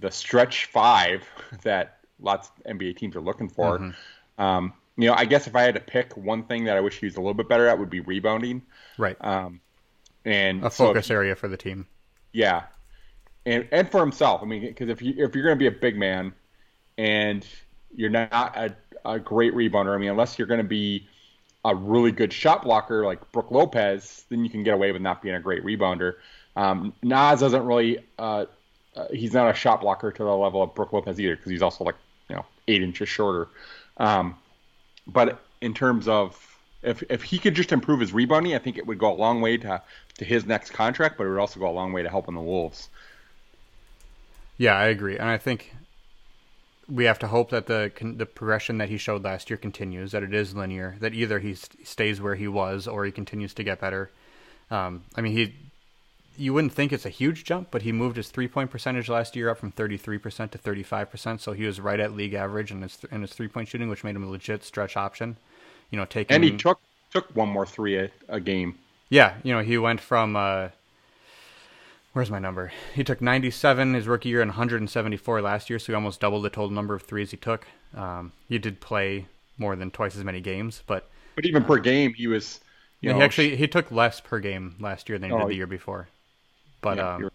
the stretch five that lots of NBA teams are looking for. Mm-hmm. Um, you know, I guess if I had to pick one thing that I wish he was a little bit better at, would be rebounding. Right, Um, and a so if focus area for the team. yeah, and and for himself. I mean, because if you if you're going to be a big man, and you're not a, a great rebounder, I mean, unless you're going to be a really good shot blocker like Brook Lopez, then you can get away with not being a great rebounder. Um, Naz doesn't really. Uh, uh, he's not a shot blocker to the level of Brook Lopez either, because he's also like you know eight inches shorter. Um, but in terms of if if he could just improve his rebounding, I think it would go a long way to to his next contract, but it would also go a long way to helping the Wolves. Yeah, I agree, and I think we have to hope that the the progression that he showed last year continues. That it is linear. That either he stays where he was or he continues to get better. Um, I mean, he you wouldn't think it's a huge jump, but he moved his three point percentage last year up from thirty three percent to thirty five percent. So he was right at league average in his in his three point shooting, which made him a legit stretch option. You know, taking And he took took one more three a, a game. yeah, you know, he went from uh where's my number? He took 97 his rookie year and 174 last year, so he almost doubled the total number of threes he took. Um, he did play more than twice as many games, but But even per game, he was. You know, he actually he took less per game last year than he Oh, did the year before. But yeah, um,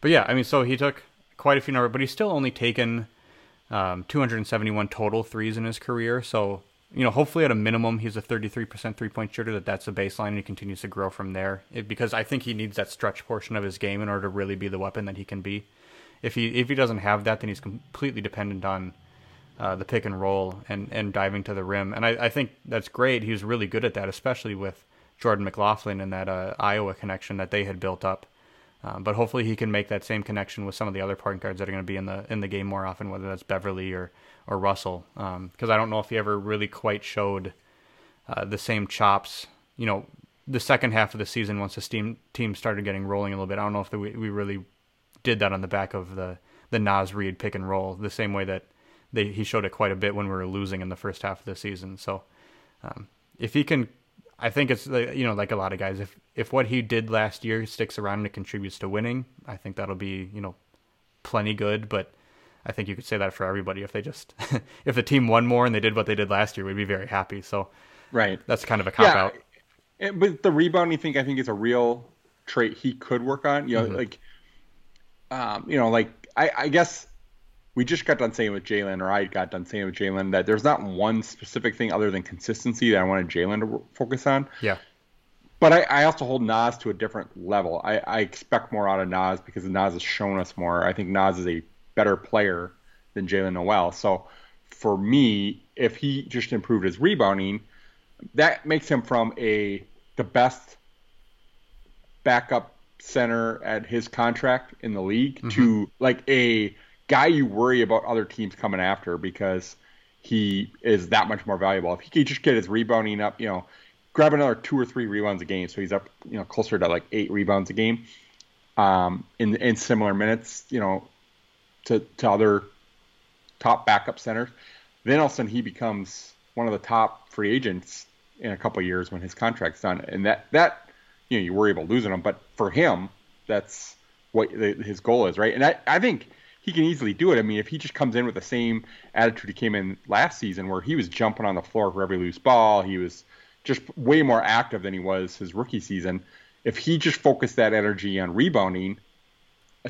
but yeah, I mean, so he took quite a few number, but he's still only taken um, 271 total threes in his career. So you know, hopefully at a minimum, he's a 33% three point shooter. That that's a baseline, and he continues to grow from there. It, because I think he needs that stretch portion of his game in order to really be the weapon that he can be. If he if he doesn't have that, then he's completely dependent on uh, the pick and roll and, and diving to the rim. And I, I think that's great. He was really good at that, especially with Jordan McLaughlin and that uh, Iowa connection that they had built up. Um, but hopefully he can make that same connection with some of the other point guards that are going to be in the in the game more often, whether that's Beverley or or Russell. Because I don't know if he ever really quite showed uh, the same chops. You know, the second half of the season once the team team started getting rolling a little bit. I don't know if the, we we really did that on the back of the the Naz Reid pick and roll the same way that they he showed it quite a bit when we were losing in the first half of the season. So um, if he can, I think it's you know like a lot of guys. If if what he did last year sticks around and contributes to winning, I think that'll be you know plenty good. But I think you could say that for everybody. If they just if the team won more and they did what they did last year, we'd be very happy. So right. that's kind of a cop Yeah, out. and- but the rebounding thing, I think, is a real trait he could work on. You know, Mhm. like, um, you know, like I, I guess we just got done saying with Jaylen, or I got done saying with Jaylen that there's not one specific thing other than consistency that I wanted Jaylen to focus on. Yeah. But I, I also hold Naz to a different level. I, I expect more out of Naz because Naz has shown us more. I think Naz is a better player than Jaylen Nowell. So for me, if he just improved his rebounding, that makes him from a the best backup center at his contract in the league to like a guy you worry about other teams coming after because he is that much more valuable. If he could just get his rebounding up, you know, grab another two or three rebounds a game, so he's up, you know, closer to like eight rebounds a game, um, in in similar minutes, you know, to to other top backup centers. Then all of a sudden he becomes one of the top free agents in a couple years when his contract's done, and that that you know you worry about losing him, but for him, that's what the, his goal is, right? And I I think he can easily do it. I mean, if he just comes in with the same attitude he came in last season, where he was jumping on the floor for every loose ball, he was just way more active than he was his rookie season. If he just focused that energy on rebounding,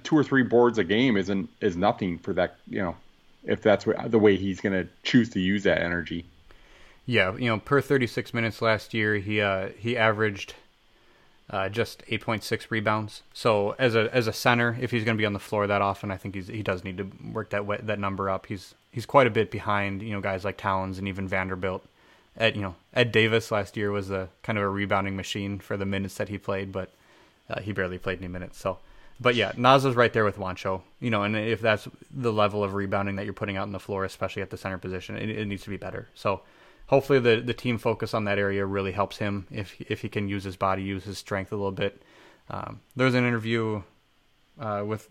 two or three boards a game isn't is nothing for that. You know, if that's what, the way he's going to choose to use that energy. Yeah, you know, per 36 minutes last year, he uh, he averaged uh, just 8.6 rebounds. So as a as a center, if he's going to be on the floor that often, I think he's he does need to work that way, that number up. He's he's quite a bit behind, you know, guys like Towns and even Vanderbilt. Ed, you know, Ed Davis last year was a kind of a rebounding machine for the minutes that he played, but uh, he barely played any minutes. So, but yeah, Naz is right there with Juancho. You know, and if that's the level of rebounding that you're putting out on the floor, especially at the center position, it, it needs to be better. So hopefully the the team focus on that area really helps him if if he can use his body, use his strength a little bit. Um, there was an interview uh, with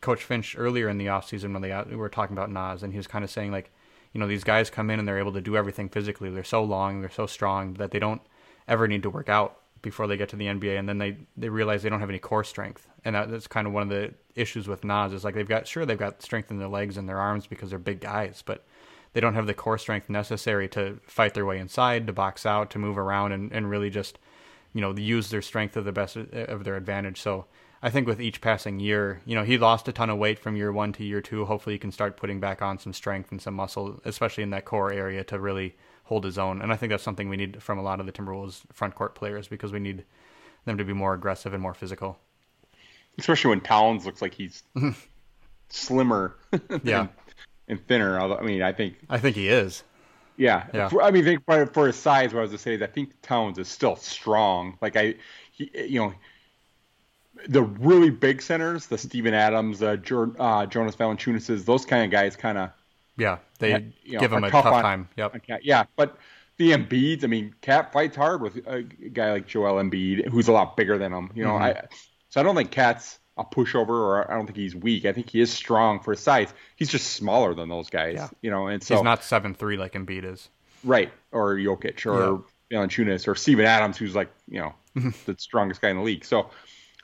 Coach Finch earlier in the offseason when they uh, we were talking about Naz, and he was kind of saying like, you know, these guys come in and they're able to do everything physically. They're so long, they're so strong that they don't ever need to work out before they get to the NBA, and then they they realize they don't have any core strength, and that, that's kind of one of the issues with Naz is like they've got sure they've got strength in their legs and their arms because they're big guys, but they don't have the core strength necessary to fight their way inside, to box out, to move around, and, and really just you know use their strength to the best of their advantage. So I think with each passing year, you know, he lost a ton of weight from year one to year two. Hopefully, he can start putting back on some strength and some muscle, especially in that core area, to really hold his own. And I think that's something we need from a lot of the Timberwolves front court players because we need them to be more aggressive and more physical. Especially when Towns looks like he's slimmer. yeah and thinner. Although I mean, I think I think he is. Yeah, yeah. For, I mean, think for, for his size, what I was to say is I think Towns is still strong. Like I, he, you know, the really big centers, the Steven Adams, uh, uh, Jonas Valanciunas, those kind of guys, kind of. Yeah, they you know, give him a tough, tough time. Yep. Yeah, but the Embiids, I mean, Cat fights hard with a guy like Joel Embiid, who's a lot bigger than him. You know, mm-hmm. I so I don't think Cat's a pushover, or I don't think he's weak. I think he is strong for his size. He's just smaller than those guys, yeah. you know. And so he's not seven three like Embiid is, right? Or Jokic, or yeah. Valanciunas, or Steven Adams, who's like you know the strongest guy in the league. So,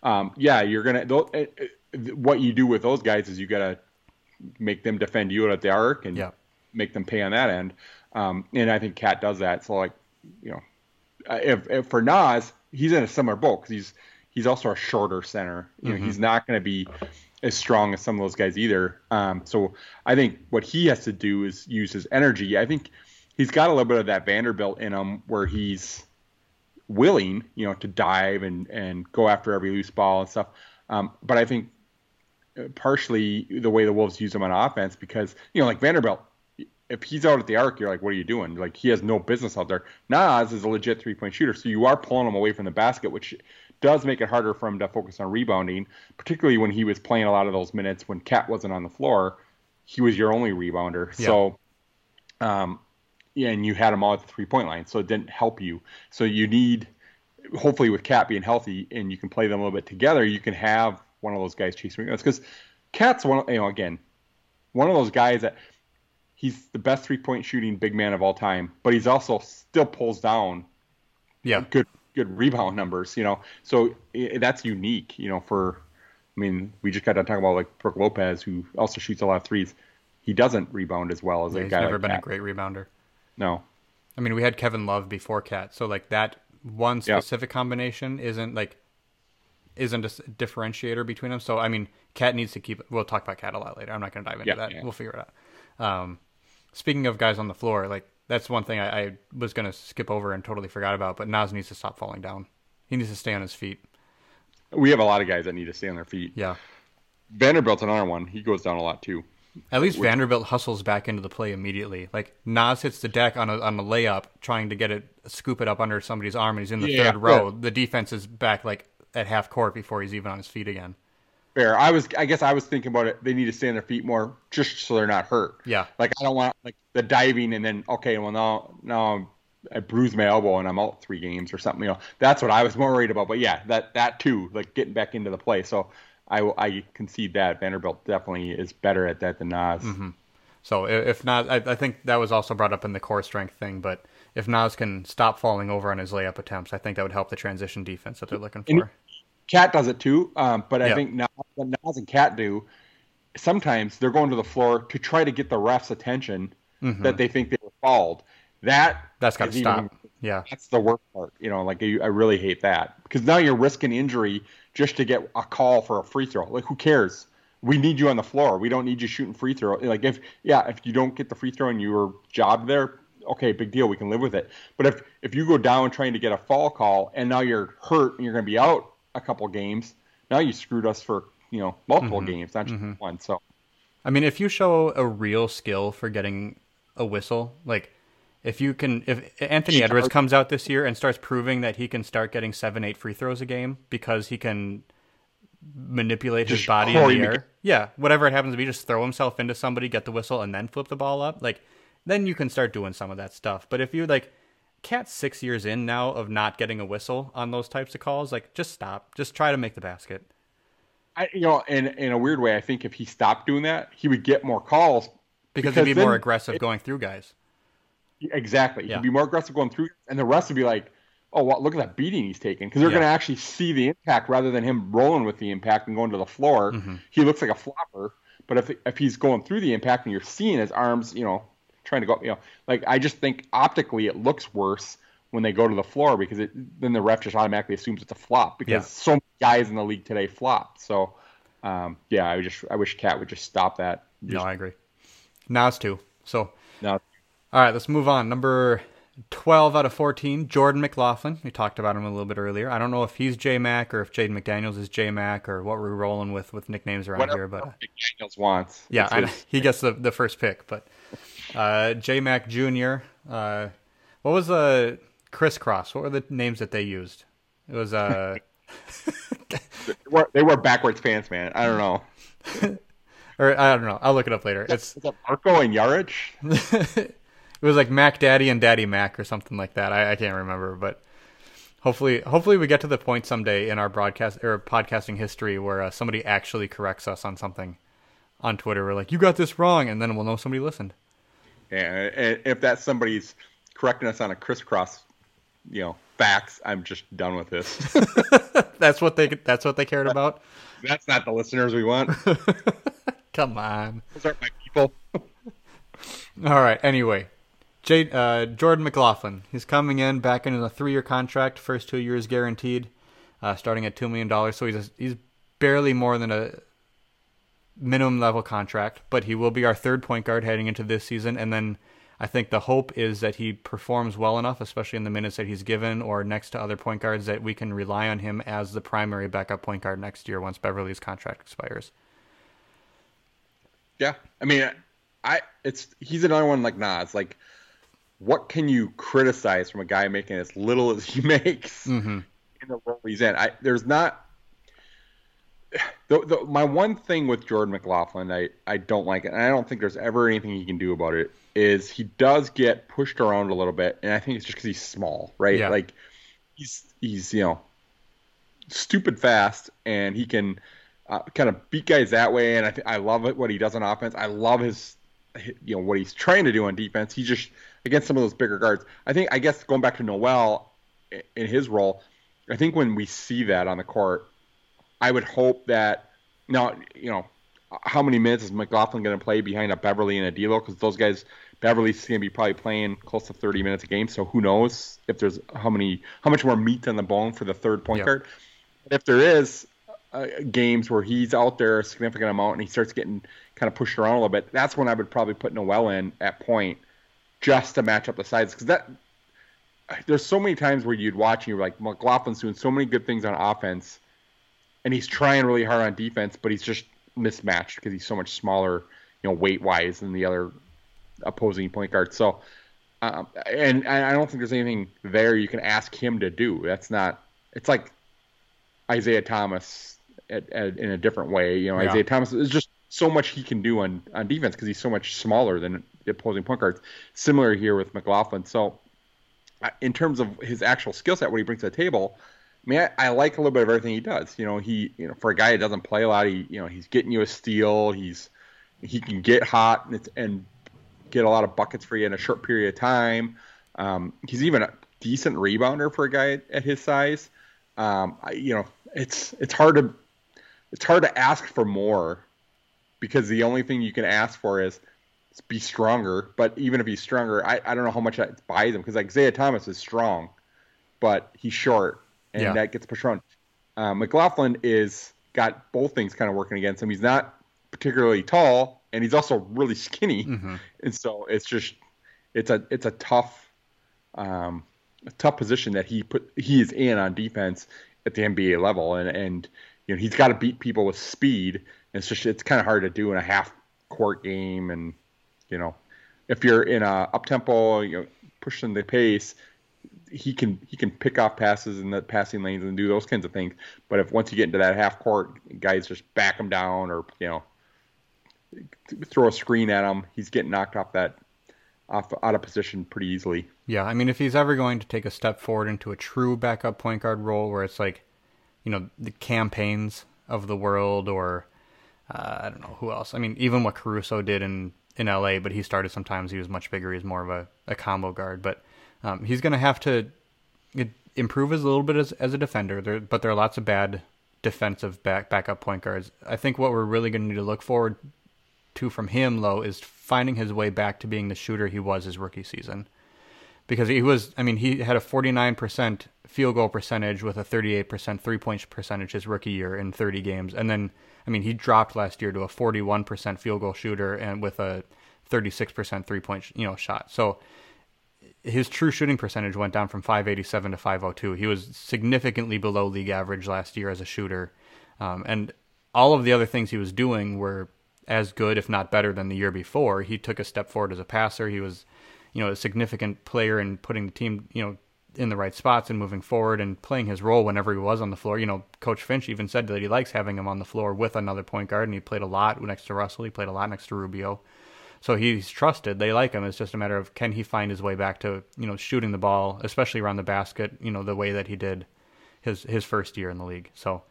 um, yeah, you're gonna uh, uh, what you do with those guys is you gotta make them defend you at the arc and yeah. Make them pay on that end. Um, and I think Cat does that. So like, you know, uh, if, if for Naz, he's in a similar boat because he's he's also a shorter center. You know, mm-hmm. he's not going to be as strong as some of those guys either. Um, so I think what he has to do is use his energy. I think he's got a little bit of that Vanderbilt in him where he's willing, you know, to dive and, and go after every loose ball and stuff. Um, but I think uh, partially the way the Wolves use him on offense because, you know, like Vanderbilt, if he's out at the arc, you're like, what are you doing? Like he has no business out there. Naz is a legit three point shooter, so you are pulling him away from the basket, which does make it harder for him to focus on rebounding, particularly when he was playing a lot of those minutes when Cat wasn't on the floor. He was your only rebounder. Yeah. So, um, yeah, and you had him all at the three point line, so it didn't help you. So you need, hopefully, with Cat being healthy and you can play them a little bit together, you can have one of those guys chasing rebounds because Cat's one, you know, again, one of those guys that he's the best three point shooting big man of all time, but he's also still pulls down, yeah, good good rebound numbers, you know. So it, that's unique, you know. For I mean, we just got to talk about like Brook Lopez, who also shoots a lot of threes. He doesn't rebound as well as yeah, a guy. He's never like been Cat. a great rebounder. No. I mean, we had Kevin Love before Cat, so like that one specific combination isn't like isn't a differentiator between them. So I mean, Cat needs to keep. We'll talk about Cat a lot later. I'm not going to dive into yeah, that. We'll figure it out. Um, speaking of guys on the floor, like that's one thing I, I was going to skip over and totally forgot about. But Naz needs to stop falling down. He needs to stay on his feet. We have a lot of guys that need to stay on their feet. Yeah. Vanderbilt's another one. He goes down a lot too. At least Which, Vanderbilt hustles back into the play immediately. Like Naz hits the deck on a on a layup, trying to get it, scoop it up under somebody's arm, and he's in the yeah, third row. Yeah. The defense is back like at half court before he's even on his feet again. Fair. I was. I guess I was thinking about it. They need to stay on their feet more, just so they're not hurt. Yeah. Like I don't want like the diving and then okay, well now now I bruised my elbow and I'm out three games or something. You know, that's what I was more worried about. But yeah, that that too, like getting back into the play. So I I concede that Vanderbilt definitely is better at that than Naz. Mm-hmm. So if not, I, I think that was also brought up in the core strength thing. But if Naz can stop falling over on his layup attempts, I think that would help the transition defense that they're looking for. Cat does it too, um, but I yeah. think what Naz and Cat do sometimes they're going to the floor to try to get the ref's attention Mhm. that they think they were fouled. That That's got to is even- stop. Yeah. That's the worst part. You know, like I I really hate that because now you're risking injury just to get a call for a free throw. Like, who cares? We need you on the floor. We don't need you shooting free throw. Like, if yeah, if you don't get the free throw and you were jobbed there, okay, big deal. We can live with it. But if if you go down trying to get a fall call and now you're hurt and you're going to be out a couple games, now you screwed us for you know multiple mm-hmm. games, not just mm-hmm. one. So. I mean, if you show a real skill for getting a whistle, like if you can, if Anthony Edwards comes out this year and starts proving that he can start getting seven, eight free throws a game because he can manipulate his body in the air, yeah, whatever it happens to be, just throw himself into somebody, get the whistle, and then flip the ball up, like then you can start doing some of that stuff. But if you like, Cat's six years in now of not getting a whistle on those types of calls, like just stop, just try to make the basket. I, you know, in in a weird way, I think if he stopped doing that, he would get more calls Because, Because he'd be more aggressive going through guys. Exactly. Yeah. He'd be more aggressive going through, and the rest would be like, "Oh, well, look at that beating he's taking," because they're Yeah. going to actually see the impact rather than him rolling with the impact and going to the floor. Mm-hmm. He looks like a flopper, but if if he's going through the impact and you're seeing his arms, you know, trying to go, you know, like I just think optically it looks worse when they go to the floor because it then the ref just automatically assumes it's a flop because Yeah. so many guys in the league today flop. So, um, yeah, I just I wish Cat would just stop that. No, I agree. Now it's two. So no, All right, let's move on. Number 12 out of 14, Jordan McLaughlin. We talked about him a little bit earlier. I don't know if he's J Mac or if Jaden McDaniels is J Mac or what we're rolling with with nicknames around whatever here, but McDaniels wants. yeah, I he gets the, the first pick. But uh, J Mac Jr., uh, what was the crisscross? What were the names that they used? It was uh, They wear, they backwards pants, man. I don't know. or I don't know. I'll look it up later. It's Is that Marco and Yarich? it was like Mac Daddy and Daddy Mac or something like that. I, I can't remember, but hopefully, hopefully we get to the point someday in our broadcast or podcasting history where uh, somebody actually corrects us on something on Twitter. We're like, "You got this wrong," and then we'll know somebody listened. Yeah, and if that somebody's correcting us on a crisscross, you know, facts, I'm just done with this. That's what they. That's what they cared about. That's not the listeners we want. Come on. Those aren't my people. All right. Anyway, J, uh, Jordan McLaughlin. He's coming in back into a three-year contract. First two years guaranteed, uh, starting at two million dollars. So he's he's barely more than a minimum level contract, but he will be our third point guard heading into this season. And then I think the hope is that he performs well enough, especially in the minutes that he's given or next to other point guards, that we can rely on him as the primary backup point guard next year once Beverley's contract expires. Yeah, I mean, I it's he's another one like Naz. Like, what can you criticize from a guy making as little as he makes Mm-hmm. in the role he's in? I there's not. The, the, my one thing with Jordan McLaughlin, I, I don't like it, and I don't think there's ever anything he can do about it. Is he does get pushed around a little bit, and I think it's just because he's small, right? Yeah. Like he's he's you know stupid fast, and he can uh, kind of beat guys that way. And I th- I love it what he does on offense. I love his you know what he's trying to do on defense. He just against some of those bigger guards. I think I guess going back to Nowell in his role, I think when we see that on the court, I would hope that now you know how many minutes is McLaughlin going to play behind a Beverley and a D'Lo because those guys Beverley's going to be probably playing close to 30 minutes a game. So who knows if there's how many how much more meat on the bone for the third point Yep. guard. But if there is uh, games where he's out there a significant amount and he starts getting kind of pushed around a little bit, that's when I would probably put Nowell in at point just to match up the sides because that there's so many times where you'd watch and you're like McLaughlin's doing so many good things on offense and he's trying really hard on defense, but he's just mismatched because he's so much smaller, you know, weight wise than the other opposing point guard. So, um, and, I don't think there's anything there you can ask him to do. That's not. It's like Isaiah Thomas at, at, in a different way. You know, Yeah. Isaiah Thomas is just so much he can do on on defense because he's so much smaller than the opposing point guards. Similar here with McLaughlin. So, uh, in terms of his actual skill set, what he brings to the table. I mean, I, I like a little bit of everything he does. You know, he, you know, for a guy that doesn't play a lot, he, you know, he's getting you a steal. He's, he can get hot and, and get a lot of buckets for you in a short period of time. Um, he's even a decent rebounder for a guy at his size. Um, I, you know, it's it's hard to it's hard to ask for more because the only thing you can ask for is be stronger. But even if he's stronger, I, I don't know how much that buys him because Isaiah Thomas is strong, but he's short, and Yeah. that gets pushed around. Uh, McLaughlin is got both things kind of working against him. He's not particularly tall, and he's also really skinny, Mm-hmm. and so it's just it's a it's a tough um, a tough position that he put he is in on defense at the NBA level, and and you know he's got to beat people with speed. And it's just it's kind of hard to do in a half court game, and you know if you're in a up tempo, you know pushing the pace, he can he can pick off passes in the passing lanes and do those kinds of things. But if once you get into that half court, guys just back him down or you know throw a screen at him, he's getting knocked off that off out of position pretty easily. Yeah, I mean, if he's ever going to take a step forward into a true backup point guard role, where it's like, you know, the campaigns of the world, or uh, I don't know who else. I mean, even what Caruso did in in LA, but he started sometimes. He was much bigger. He's more of a, a combo guard, but um, he's going to have to improve as a little bit as as a defender. There, but there are lots of bad defensive back backup point guards. I think what we're really going to need to look forward to from him, though, is finding his way back to being the shooter he was his rookie season because he was I mean he had a 49% field goal percentage with a 38% three-point percentage his rookie year in 30 games and then I mean he dropped last year to a 41% field goal shooter and with a 36% three-point you know shot. So his true shooting percentage went down from 587 to 502. He was significantly below league average last year as a shooter. Um, and all of the other things he was doing were as good, if not better, than the year before. He took a step forward as a passer. He was, you know, a significant player in putting the team, you know, in the right spots and moving forward and playing his role whenever he was on the floor. You know, Coach Finch even said that he likes having him on the floor with another point guard, and he played a lot next to Russell. He played a lot next to Rubio. So he's trusted. They like him. It's just a matter of can he find his way back to you know shooting the ball, especially around the basket. You know the way that he did his his first year in the league. So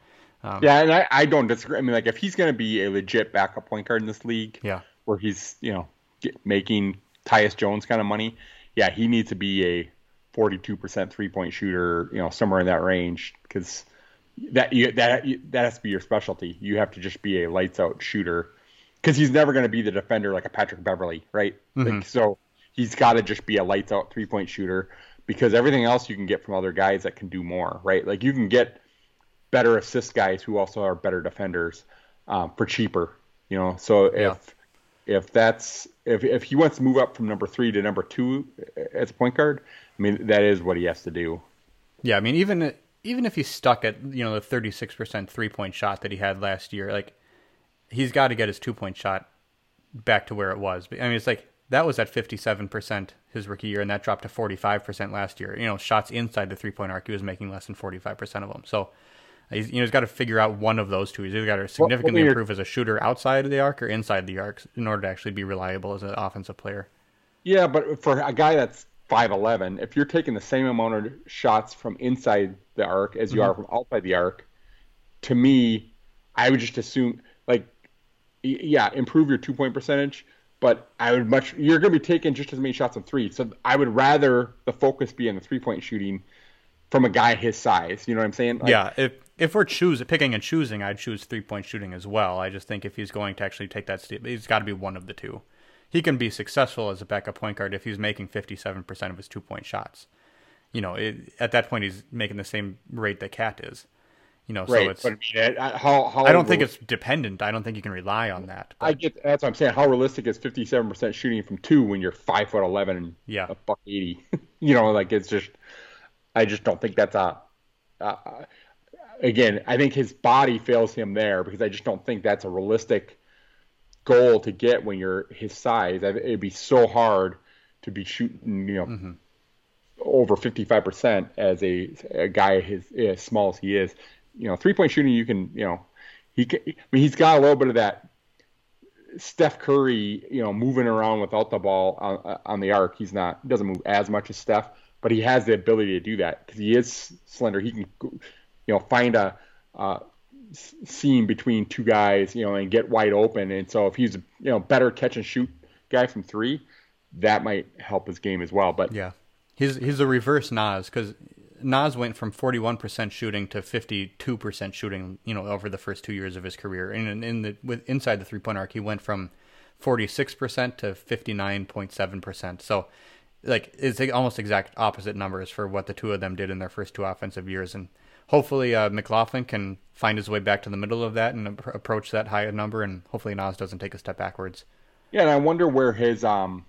um, Yeah, and I, I don't disagree. I mean, like if he's going to be a legit backup point guard in this league, yeah, where he's you know get, making Tyus Jones kind of money, yeah, he needs to be a 42% three point shooter, you know, somewhere in that range because that you, that that has to be your specialty. You have to just be a lights out shooter because he's never going to be the defender like a Patrick Beverley, right? Like, so he's got to just be a lights out three point shooter because everything else you can get from other guys that can do more, right? Like you can get better assist guys who also are better defenders um, for cheaper, you know. So if if that's if if he wants to move up from number three to number two as a point guard, I mean that is what he has to do. yeah. I mean even even if he's stuck at you know the thirty six percent three point shot that he had last year, like he's got to get his two point shot back to where it was. But I mean it's like that was at fifty seven percent his rookie year, and that dropped to forty five percent last year. You know shots inside the three point arc, he was making less than forty five percent of them. So. Uh, he's, you know, he's got to figure out one of those two. He's either got to significantly improve as a shooter outside of the arc or inside the arc in order to actually be reliable as an offensive player. Yeah, but for a guy that's five eleven, if you're taking the same amount of shots from inside the arc as you mm-hmm. are from outside the arc, to me, I would just assume yeah, improve your two point percentage. But I would much you're going to be taking just as many shots on three, so I would rather the focus be on the three point shooting from a guy his size. You know what I'm saying? Like, yeah, if if we're choosing, picking and choosing, I'd choose three point shooting as well. I just think if he's going to actually take that step, he's got to be one of the two. He can be successful as a backup point guard if he's making fifty seven percent of his two point shots. You know, it, at that point, he's making the same rate that Cat is. You know, right. so it's. but I mean, how how I don't think it's dependent. I don't think you can rely on that. But I get that's what I'm saying. How realistic is 57% shooting from two when you're five foot 11 and Yeah. a buck 80? you know, like it's just, I just don't think that's a. Uh, again, I think his body fails him there because I just don't think that's a realistic goal to get when you're his size. It'd be so hard to be shooting, you know, Mm-hmm. over 55% as a, a guy his as small as he is. You know, three point shooting, you can, you know, he can, I mean, he's got a little bit of that Steph Curry, you know, moving around without the ball on, on the arc. He's not he doesn't move as much as Steph, but he has the ability to do that because he is slender. He can, you know, find a uh, seam between two guys, you know, and get wide open. And so if he's a you know better catch and shoot guy from three, that might help his game as well. But Yeah, he's he's a reverse Naz because Naz went from 41% shooting to 52% shooting, you know, over the first two years of his career. And in, in the with inside the three point arc, he went from 46% to 59.7%. So, like, it's almost exact opposite numbers for what the two of them did in their first two offensive years. And hopefully, uh, McLaughlin can find his way back to the middle of that and approach that high number. And hopefully, Naz doesn't take a step backwards. Yeah, and I wonder where his um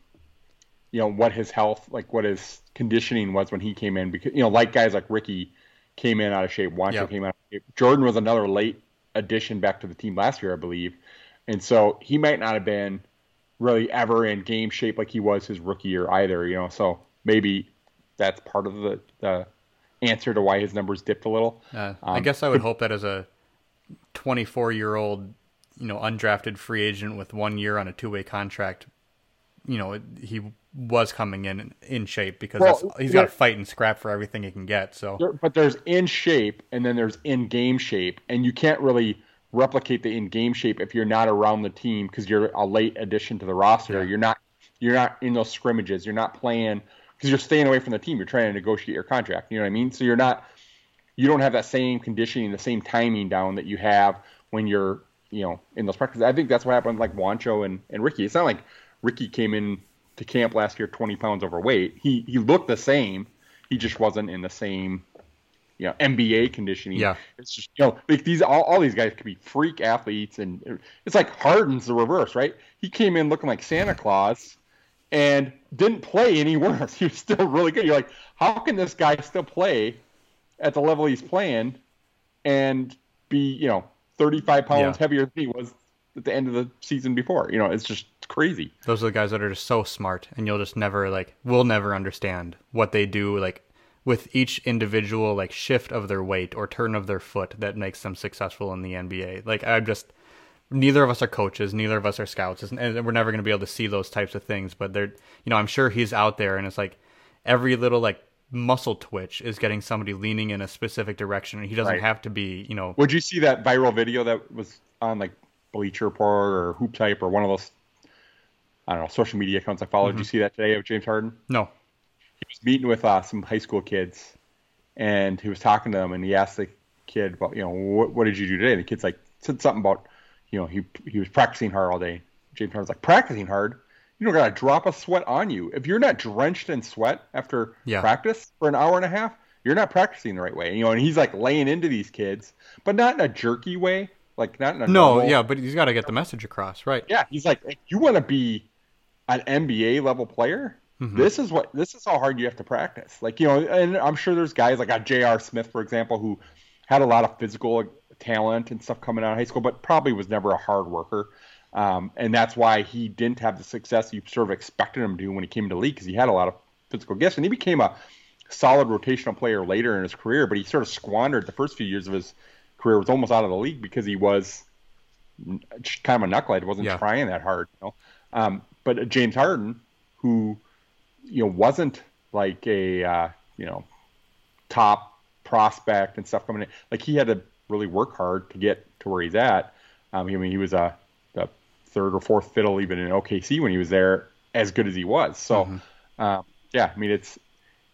you know what his health like what his conditioning was when he came in because you know like guys like Ricky came in out of shape, Juancho yep. came out of shape. Jordan was another late addition back to the team last year, I believe. And so he might not have been really ever in game shape like he was his rookie year either, you know. So maybe that's part of the, the answer to why his numbers dipped a little. Uh, um, I guess I would hope that as a 24 year old, you know, undrafted free agent with one year on a two way contract, you know, he was coming in in shape because well, he's got to fight and scrap for everything he can get. So, there, but there's in shape and then there's in game shape, and you can't really replicate the in game shape if you're not around the team because you're a late addition to the roster. Yeah. You're not you're not in those scrimmages. You're not playing because you're staying away from the team. You're trying to negotiate your contract. You know what I mean? So you're not you don't have that same conditioning, the same timing down that you have when you're you know in those practices. I think that's what happened like Juancho and and Ricky. It's not like Ricky came in to camp last year 20 pounds overweight. He he looked the same. He just wasn't in the same you know NBA conditioning. Yeah, it's just you know like these all, all these guys could be freak athletes, and it's like Harden's the reverse, right? He came in looking like Santa Claus and didn't play any worse. He was still really good. You're like, how can this guy still play at the level he's playing and be you know 35 pounds yeah. heavier than he was at the end of the season before? You know, it's just crazy. Those are the guys that are just so smart, and you'll just never like, we'll never understand what they do like with each individual like shift of their weight or turn of their foot that makes them successful in the NBA. Like I'm just neither of us are coaches, neither of us are scouts, and we're never going to be able to see those types of things. But they're, you know, I'm sure he's out there, and it's like every little like muscle twitch is getting somebody leaning in a specific direction, and he doesn't right. have to be, you know. Would you see that viral video that was on like Bleacher Report or Hoop Type or one of those I don't know social media accounts I followed. Mm-hmm. Did you see that today of James Harden? No. He was meeting with uh, some high school kids, and he was talking to them, and he asked the kid about you know what, what did you do today? And the kid's like said something about you know he he was practicing hard all day. James Harden's like practicing hard. You don't got a drop of sweat on you. If you're not drenched in sweat after yeah. practice for an hour and a half, you're not practicing the right way. You know, and he's like laying into these kids, but not in a jerky way. Like not in a no, normal, yeah, but he's got to get the message across, right? Yeah, he's like, you want to be an NBA level player, mm-hmm. this is what this is how hard you have to practice. Like you know, and I'm sure there's guys like a J.R. Smith, for example, who had a lot of physical talent and stuff coming out of high school, but probably was never a hard worker. Um, and that's why he didn't have the success you sort of expected him to when he came into the league because he had a lot of physical gifts and he became a solid rotational player later in his career. But he sort of squandered the first few years of his career was almost out of the league because he was kind of a knucklehead, wasn't yeah. trying that hard. You know? um, but James Harden, who you know wasn't like a uh, you know top prospect and stuff coming in, like he had to really work hard to get to where he's at. Um, I mean, he was a the third or fourth fiddle even in OKC when he was there, as good as he was. So, mm-hmm. um, yeah, I mean, it's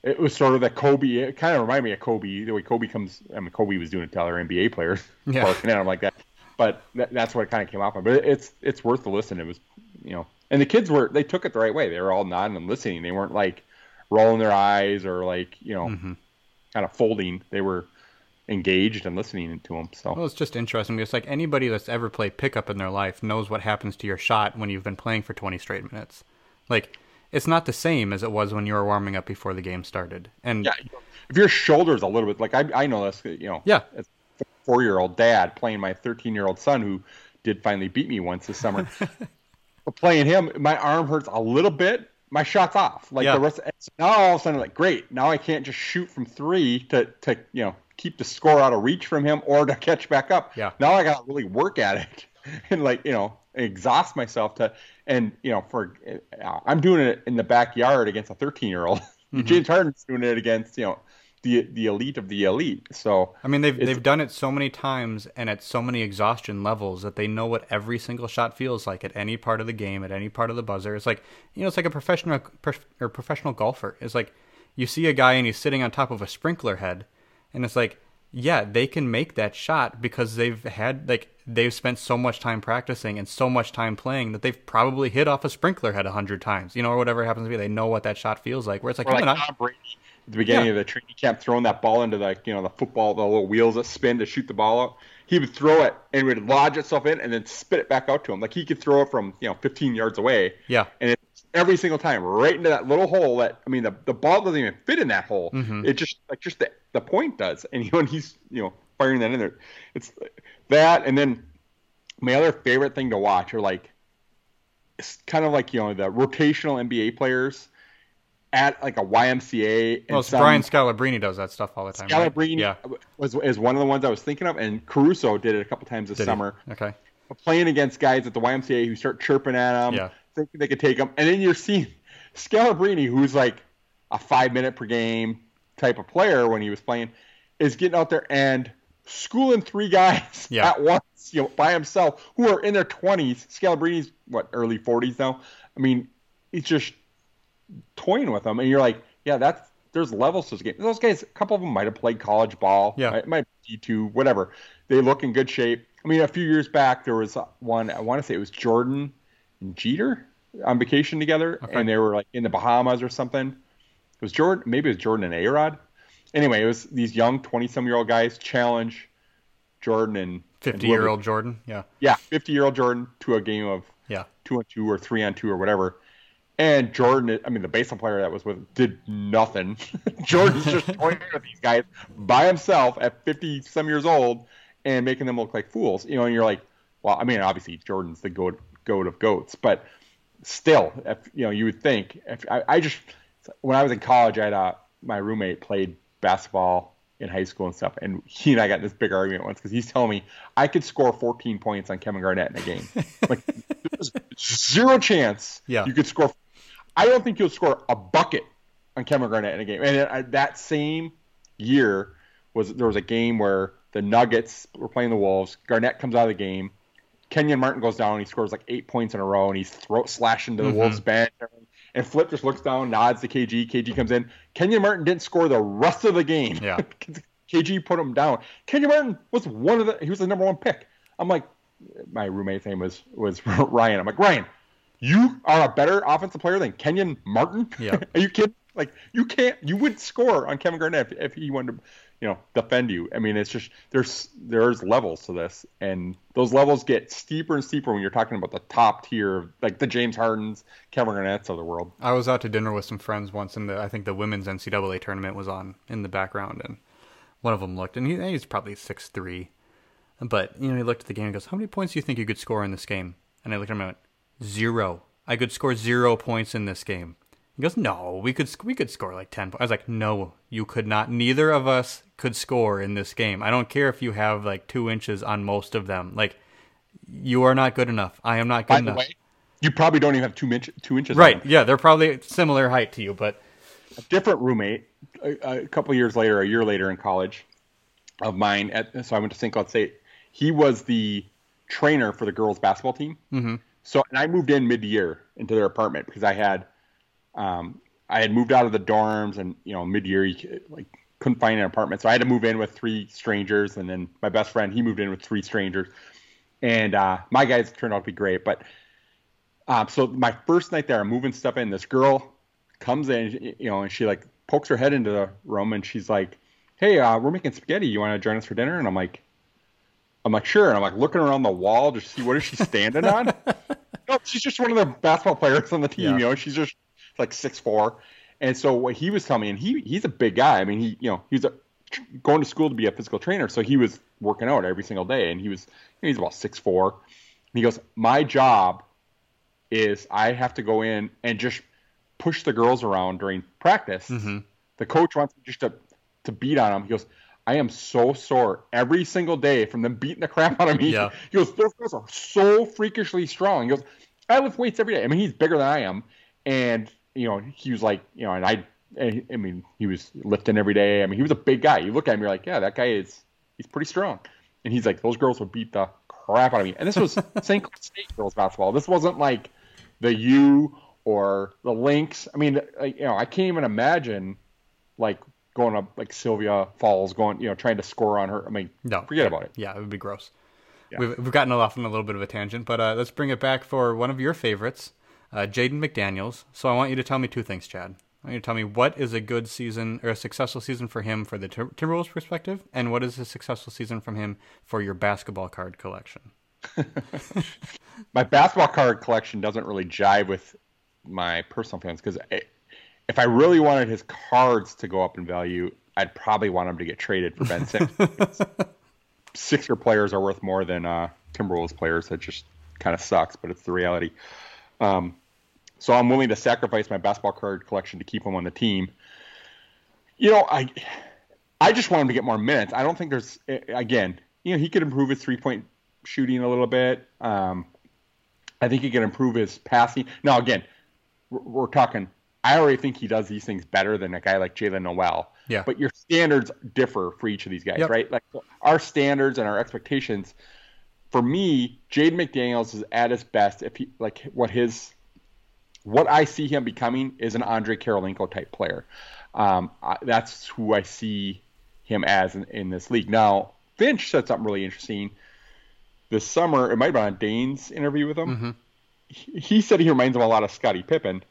it was sort of that Kobe. It kind of reminded me of Kobe. The way Kobe comes, I mean, Kobe was doing it to other NBA players, yeah. at him like that. But that, that's what it kind of came off on. But it's it's worth the listen. It was, you know, and the kids were they took it the right way. They were all nodding and listening. They weren't like rolling their eyes or like you know, mm-hmm. kind of folding. They were engaged and listening to them. So well, it's just interesting. It's like anybody that's ever played pickup in their life knows what happens to your shot when you've been playing for 20 straight minutes. Like it's not the same as it was when you were warming up before the game started. And yeah, if your shoulders a little bit like I, I know this, you know, yeah, four year old dad playing my 13 year old son who did finally beat me once this summer. playing him, my arm hurts a little bit. My shot's off. Like yeah. the rest. Of, So now all of a sudden, like great. Now I can't just shoot from three to to you know keep the score out of reach from him or to catch back up. Yeah. Now I got to really work at it and like you know exhaust myself to and you know for uh, I'm doing it in the backyard against a 13 year old. Mm-hmm. James Harden's doing it against you know the the elite of the elite. So I mean they've they've done it so many times and at so many exhaustion levels that they know what every single shot feels like at any part of the game, at any part of the buzzer. It's like you know it's like a professional or professional golfer. It's like you see a guy and he's sitting on top of a sprinkler head, and it's like, yeah, they can make that shot because they've had like they've spent so much time practicing and so much time playing that they've probably hit off a sprinkler head a hundred times, you know, or whatever happens to be. They know what that shot feels like. Where it's like, Or like Tom Brady the beginning Yeah. of the training camp, throwing that ball into the you know the football, the little wheels that spin to shoot the ball out. He would throw it and it would lodge itself in and then spit it back out to him. Like he could throw it from you know 15 yards away. Yeah. And it's every single time right into that little hole that I mean the, the ball doesn't even fit in that hole. Mm-hmm. It just like just the, the point does. And when he's you know firing that in there, it's that and then my other favorite thing to watch are like it's kind of like you know the rotational NBA players at like a YMCA. Well, some- Brian Scalabrine does that stuff all the time. right? Scalabrine yeah, was is one of the ones I was thinking of, and Caruso did it a couple times this Did he? summer, Okay, playing against guys at the YMCA who start chirping at them, Yeah. thinking they could take them, and then you're seeing Scalabrine, who's like a five minute per game type of player when he was playing, is getting out there and schooling three guys Yeah. at once, you know, by himself who are in their twenties. Scalabrine's what early forties now. I mean, he's just toying with them, and you're like, yeah, that's there's levels to this game. Those guys, a couple of them might have played college ball, Yeah. might, might be two, whatever. They look in good shape. I mean, a few years back, there was one. I want to say it was Jordan and Jeter on vacation together, Okay. and they were like in the Bahamas or something. It was Jordan, maybe it was Jordan and A Rod. Anyway, it was these young twenty-some-year-old guys challenge Jordan and fifty-year-old Jordan. Yeah, yeah, fifty-year-old Jordan to a game of yeah, two on two or three on two or whatever. And Jordan, I mean, the baseball player that was with did nothing. Jordan's just toying with these guys by himself at 50 some years old and making them look like fools. You know, and you're like, well, I mean, obviously Jordan's the goat, goat of goats, but still, if, you know, you would think. If, I, I just, when I was in college, I had a, my roommate played basketball in high school and stuff, and he and I got in this big argument once because he's telling me I could score 14 points on Kevin Garnett in a game. Like, there's zero chance Yeah. you could score. I don't think he'll score a bucket on Kevin Garnett in a game. And I, uh, that same year was there was a game where the Nuggets were playing the Wolves. Garnett comes out of the game. Kenyon Martin goes down. and He scores like eight points in a row, and he's throat slashing to the mm-hmm. Wolves bench. And Flip just looks down, nods to KG. KG comes in. Kenyon Martin didn't score the rest of the game. Yeah. KG put him down. Kenyon Martin was one of the. He was the number one pick. I'm like, my roommate's name was was Ryan. I'm like, Ryan, you are a better offensive player than Kenyon Martin. Yeah. are you kidding? Like, you can't. You would score on Kevin Garnett if, if he wanted to, you know, defend you. I mean, it's just there's there's levels to this, and those levels get steeper and steeper when you're talking about the top tier, like the James Hardens, Kevin Garnett's of the world. I was out to dinner with some friends once, and the I think the women's NCAA tournament was on in the background, and one of them looked, and he, he's probably six three, but you know he looked at the game and goes, "How many points do you think you could score in this game?" And I looked at him and went, zero. I could score zero points in this game." He goes, "No, we could we could score like ten points." I was like, "No, you could not. Neither of us could score in this game. I don't care if you have like two inches on most of them. Like, you are not good enough. I am not good By the enough." way, you probably don't even have two inch, two inches. Right? Yeah, they're probably similar height to you, but a different roommate a, a couple years later, a year later in college, of mine. At, so I went to St. Cloud State. He was the trainer for the girls basketball team. Mm-hmm. So and I moved in mid-year into their apartment because I had, um, I had moved out of the dorms and you know mid-year you like couldn't find an apartment, so I had to move in with three strangers, and then my best friend he moved in with three strangers, and uh, my guys turned out to be great, but. Um, so my first night there, I'm moving stuff in. This girl comes in, you know, and she like pokes her head into the room and she's like, "Hey, uh, we're making spaghetti. You want to join us for dinner?" And I'm like, "I'm like, sure." And I'm like looking around the wall to see what is she standing on. no, she's just one of the basketball players on the team. Yeah. You know, she's just like six four. And so what he was telling me, and he he's a big guy. I mean, he you know he was a, going to school to be a physical trainer, so he was working out every single day, and he was he's about six four. And he goes, "My job." is I have to go in and just push the girls around during practice. Mm-hmm. The coach wants me just to to beat on them. He goes, I am so sore every single day from them beating the crap out of me. Yeah. He goes, those girls are so freakishly strong. He goes, I lift weights every day. I mean, he's bigger than I am, and you know, he was like, you know, and I, I mean, he was lifting every day. I mean, he was a big guy. You look at him, you're like, yeah, that guy is, he's pretty strong. And he's like, those girls would beat the crap out of me. And this was St. Cloud State girls basketball. This wasn't like the U or the Lynx. I mean, you know, I can't even imagine like going up like Sylvia Fowles, going you know trying to score on her. I mean, No, forget about it. Yeah, it would be gross. Yeah. We've, we've gotten off on a little bit of a tangent, but uh, let's bring it back for one of your favorites, uh, Jaden McDaniels. So I want you to tell me two things, Chad. I want you to tell me what is a good season or a successful season for him for the Tim- Timberwolves perspective, and what is a successful season from him for your basketball card collection. my basketball card collection doesn't really jive with my personal fans because if I really wanted his cards to go up in value, I'd probably want him to get traded for Ben Simmons. Sixer players are worth more than uh, Timberwolves players. That just kind of sucks, but it's the reality. Um, so I'm willing to sacrifice my basketball card collection to keep him on the team. You know, I I just want him to get more minutes. I don't think there's again, you know, he could improve his three point shooting a little bit. Um, I think he can improve his passing. Now, again, we're, we're, talking. I already think he does these things better than a guy like Jaylen Nowell. Yeah. But your standards differ for each of these guys, Yep. right? Like our standards and our expectations. For me, Jaden McDaniels is at his best if he like what his what I see him becoming is an Andre Kirilenko type player. Um, I, that's who I see him as in, in this league. Now, Finch said something really interesting this summer. It might have been on Dane's interview with him. Mhm. He, he said he reminds him a lot of Scottie Pippen,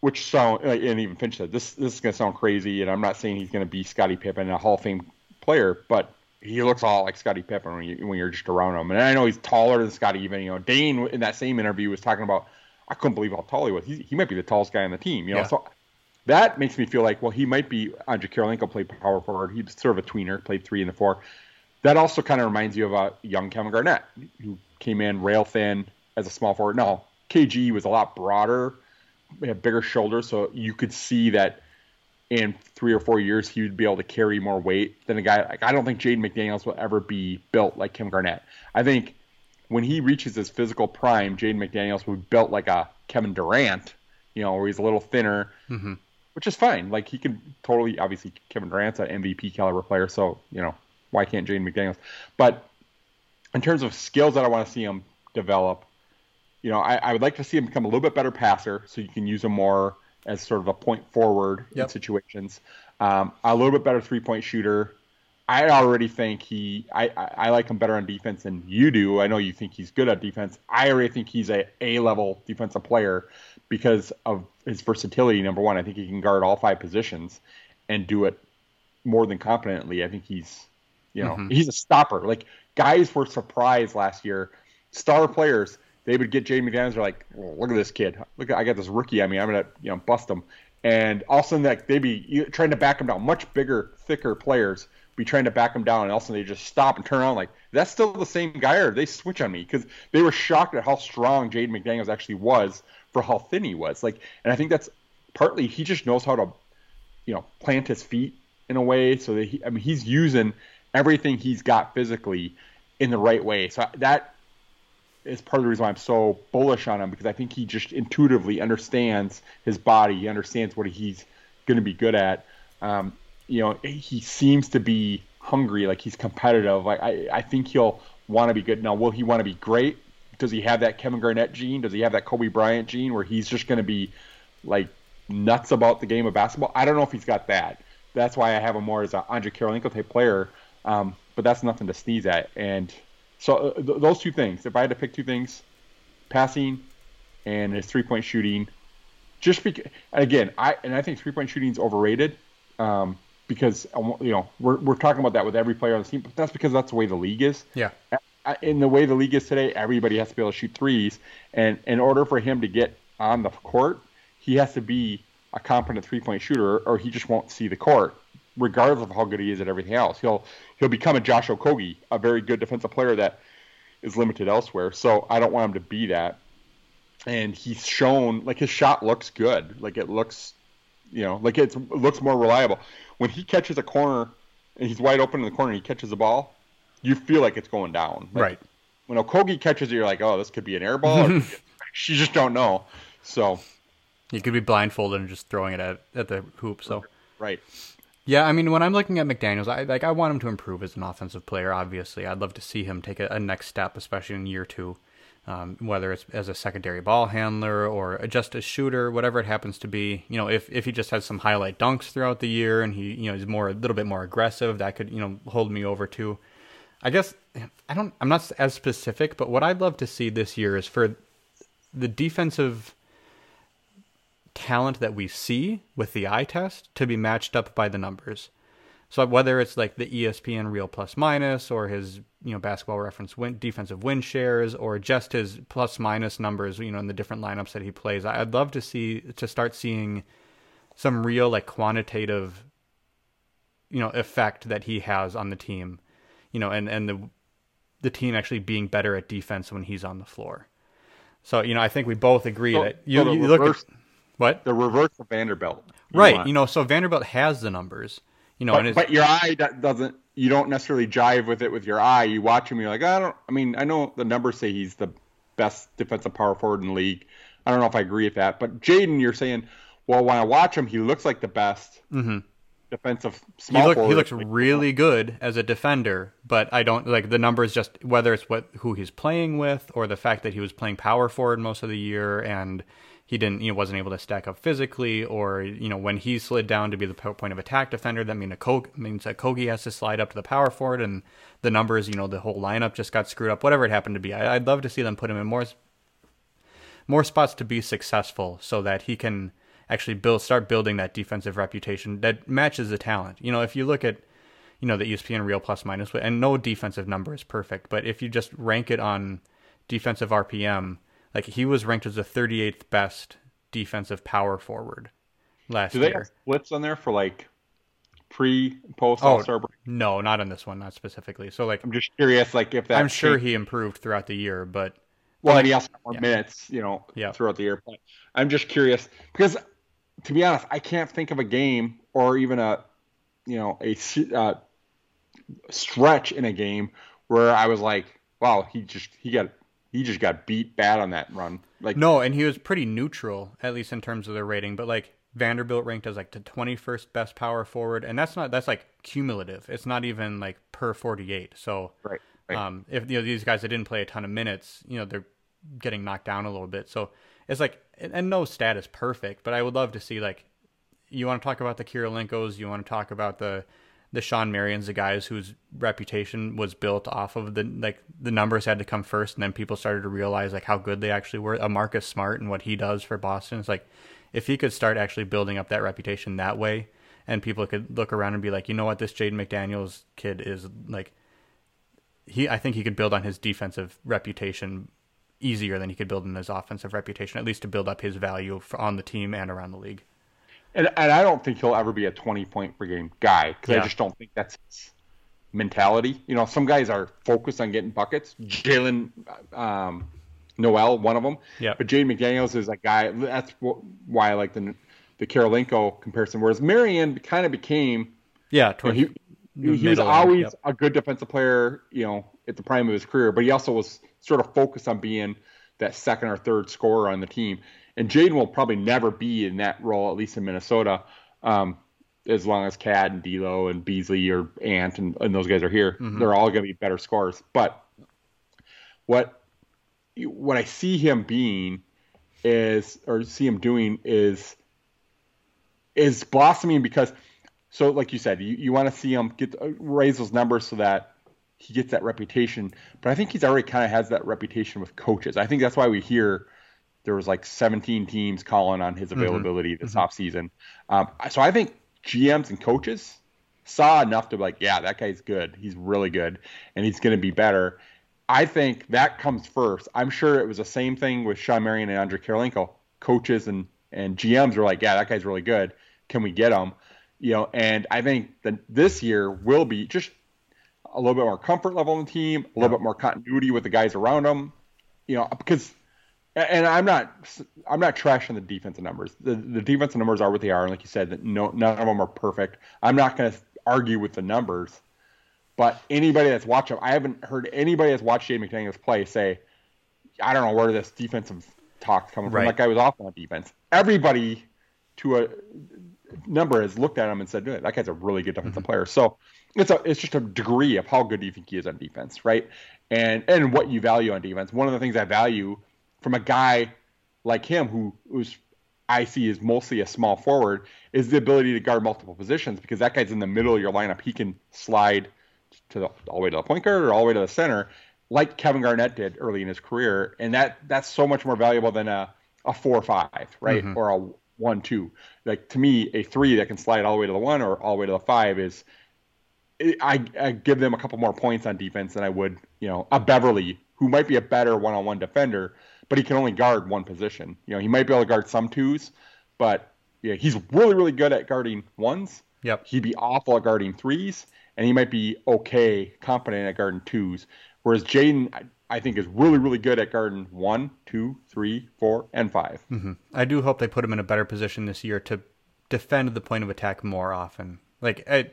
which sound and even Finch said this. This is going to sound crazy, and I'm not saying he's going to be Scottie Pippen, a Hall of Fame player, but he looks a lot like Scottie Pippen when, you, when you're just around him. And I know he's taller than Scottie. Even you know, Dane in that same interview was talking about. I couldn't believe how tall he was. He, he might be the tallest guy on the team. You know, Yeah. so that makes me feel like well, he might be uh, Andre Kirilenko played power forward. He's sort of a tweener, played three and the four. That also kind of reminds you of a young Kevin Garnett who came in rail thin as a small forward. No, KG was a lot broader, he had bigger shoulders, so you could see that in three or four years he would be able to carry more weight than a guy like I don't think Jaden McDaniels will ever be built like Kim Garnett. I think when he reaches his physical prime, Jaden McDaniels will be built like a Kevin Durant, you know, where he's a little thinner, Mhm. which is fine. Like he can totally, obviously, Kevin Durant's an MVP caliber player, so you know why can't Jaden McDaniels? But in terms of skills that I want to see him develop, you know, I, I would like to see him become a little bit better passer, so you can use him more as sort of a point forward in situations. Um, a little bit better three point shooter. I already think he. I, I, I like him better on defense than you do. I know you think he's good at defense. I already think he's a A level defensive player because of his versatility. Number one, I think he can guard all five positions and do it more than competently. I think he's, you know, he's a stopper. Like guys were surprised last year. Star players, they would get Jay McDaniels. They're like, oh, look at this kid. Look, I got this rookie. I mean, I'm gonna, you know, bust him. And all of a sudden, like they'd be trying to back him down. Much bigger, thicker players be trying to back him down, and all of a sudden they just stop and turn around like that's still the same guy, or they switch on me because they were shocked at how strong Jaden McDaniels actually was for how thin he was. Like, and I think that's partly he just knows how to you know, plant his feet in a way so that he, I mean, he's using everything he's got physically in the right way. So that is part of the reason why I'm so bullish on him because I think he just intuitively understands his body. He understands what he's going to be good at. Um, you know, he seems to be hungry, like he's competitive. Like I, I think he'll want to be good. Now, will he want to be great? Does he have that Kevin Garnett gene? Does he have that Kobe Bryant gene where he's just going to be like nuts about the game of basketball? I don't know if he's got that. That's why I have him more as an Andre Kirilenko type player. Um, but that's nothing to sneeze at. And so uh, th- those two things, if I had to pick two things, passing and his three point shooting, just because again, I and I think three point shooting is overrated um, because you know we're we're talking about that with every player on the team, but that's because that's the way the league is. Yeah. In the way the league is today, everybody has to be able to shoot threes, and in order for him to get on the court, he has to be a competent three point shooter, or he just won't see the court, regardless of how good he is at everything else. He'll he'll become a Josh Okogie, a very good defensive player that is limited elsewhere. So I don't want him to be that. And he's shown like his shot looks good, like it looks, you know, like it's, it looks more reliable. When he catches a corner and he's wide open in the corner, and he catches the ball, you feel like it's going down. Like, Right. When Okogie catches it, you're like, oh, this could be an air ball. Or you just don't know. So You could be blindfolded and just throwing it at, at the hoop. So right. Yeah, I mean, when I'm looking at McDaniel's, I like I want him to improve as an offensive player. Obviously, I'd love to see him take a, a next step, especially in year two. Um, whether it's as a secondary ball handler or just a shooter, whatever it happens to be, you know, if, if he just has some highlight dunks throughout the year and he, you know, is more a little bit more aggressive, that could, you know, hold me over too. I guess I don't. I'm not as specific, but what I'd love to see this year is for the defensive talent that we see with the eye test to be matched up by the numbers. So whether it's like the ESPN real plus minus or his you know basketball reference win, defensive win shares or just his plus minus numbers you know in the different lineups that he plays, I'd love to see to start seeing some real like quantitative you know effect that he has on the team, you know, and and the the team actually being better at defense when he's on the floor. So you know I think we both agree So- that you, so you look at what The reverse of Vanderbilt. right want. you know so Vanderbilt has the numbers you know but, but your eye doesn't. You don't necessarily jive with it with your eye. You watch him, you're like, I don't. I mean, I know the numbers say he's the best defensive power forward in the league. I don't know if I agree with that. But Jaden, you're saying, well, when I watch him, he looks like the best defensive Mm-hmm. he, small look, he forward. looks really good as a defender, but I don't like the numbers. Just whether it's what who he's playing with, or the fact that he was playing power forward most of the year, and he didn't, you know, wasn't able to stack up physically, or you know, when he slid down to be the point of attack defender, that mean a Kog, means that Okogie has to slide up to the power forward, and the numbers, you know, the whole lineup just got screwed up. Whatever it happened to be, I, I'd love to see them put him in more more spots to be successful so that he can actually build start building that defensive reputation that matches the talent. You know, if you look at you know the ESPN real plus minus and no defensive number is perfect, but if you just rank it on defensive RPM, like he was ranked as the 38th best defensive power forward last year. Do they year. have splits on there for like pre post Oh, All Star break? no, not on this one, not specifically. So like I'm just curious, like if that. I'm sure changed- he improved throughout the year, but Well, and he also got more Yeah. minutes, you know, Yeah. throughout the year. But I'm just curious because, to be honest, I can't think of a game or even a, you know, a uh, stretch in a game where I was like, wow, he just he got he just got beat bad on that run. Like, No, and he was pretty neutral, at least in terms of the rating. But like Vanderbilt ranked as like the twenty first best power forward, and that's not that's like cumulative. It's not even like per forty eight. So right, right. um, if you know these guys that didn't play a ton of minutes, you know they're getting knocked down a little bit. So it's like and and no stat is perfect, but I would love to see like you want to talk about the Kirilenkos, you want to talk about the the Shawn Marions, the guys whose reputation was built off of the like the numbers had to come first, and then people started to realize like how good they actually were. A Marcus Smart and what he does for Boston, it's like if he could start actually building up that reputation that way, and people could look around and be like, you know what, this Jaden McDaniels kid is like he. I think he could build on his defensive reputation easier than he could build on his offensive reputation, at least to build up his value for, on the team and around the league. And and I don't think he'll ever be a 20 point per game guy because Yeah. I just don't think that's his mentality. You know, some guys are focused on getting buckets. Jaylen um, Nowell, one of them. Yeah. But Jaden McDaniels is a guy. That's why I like the the Kirilenko comparison. Whereas Marion kind of became Yeah, you know, he, he was always yep. a good defensive player, you know, at the prime of his career, but he also was sort of focused on being that second or third scorer on the team. And Jaden will probably never be in that role, at least in Minnesota, um, as long as KAT and D'Lo and Beasley or Ant and, and those guys are here. Mm-hmm. They're all going to be better scorers. But what what I see him being is, or see him doing is, is blossoming because so like you said, you, you want to see him get raise those numbers so that he gets that reputation. But I think he's already kind of has that reputation with coaches. I think that's why we hear there was like 17 teams calling on his availability this offseason. Um, so I think GMs and coaches saw enough to be like, yeah, that guy's good. He's really good, and he's going to be better. I think that comes first. I'm sure it was the same thing with Shawn Marion and Andre Kirilenko. Coaches and and GMs were like, yeah, that guy's really good. Can we get him? You know, and I think that this year will be just a little bit more comfort level in the team, a little bit more continuity with the guys around him. You know, because and I'm not I'm not trashing the defensive numbers. The the defensive numbers are what they are, and like you said, that no none of them are perfect. I'm not going to argue with the numbers, but anybody that's watched him, I haven't heard anybody that's watched Jay McDaniels play say, I don't know where this defensive talk's coming Right. from. That guy was awful on defense. Everybody to a number has looked at him and said, "That guy's a really good defensive mm-hmm. player." So it's a it's just a degree of how good do you think he is on defense, right? And and what you value on defense. One of the things I value from a guy like him who who's I see is mostly a small forward is the ability to guard multiple positions because that guy's in the middle of your lineup. He can slide to the, all the way to the point guard or all the way to the center, like Kevin Garnett did early in his career, and that that's so much more valuable than a a four or five, right, mm-hmm. or a one two. Like to me, a three that can slide all the way to the one or all the way to the five is. I, I give them a couple more points on defense than I would, you know, a Beverley who might be a better one-on-one defender, but he can only guard one position. You know, he might be able to guard some twos, but yeah, he's really, really good at guarding ones. Yep. He'd be awful at guarding threes, and he might be okay, competent at guarding twos. Whereas Jaden, I think, is really, really good at guarding one, two, three, four, and 5 mm-hmm. I do hope they put him in a better position this year to defend the point of attack more often. Like, I,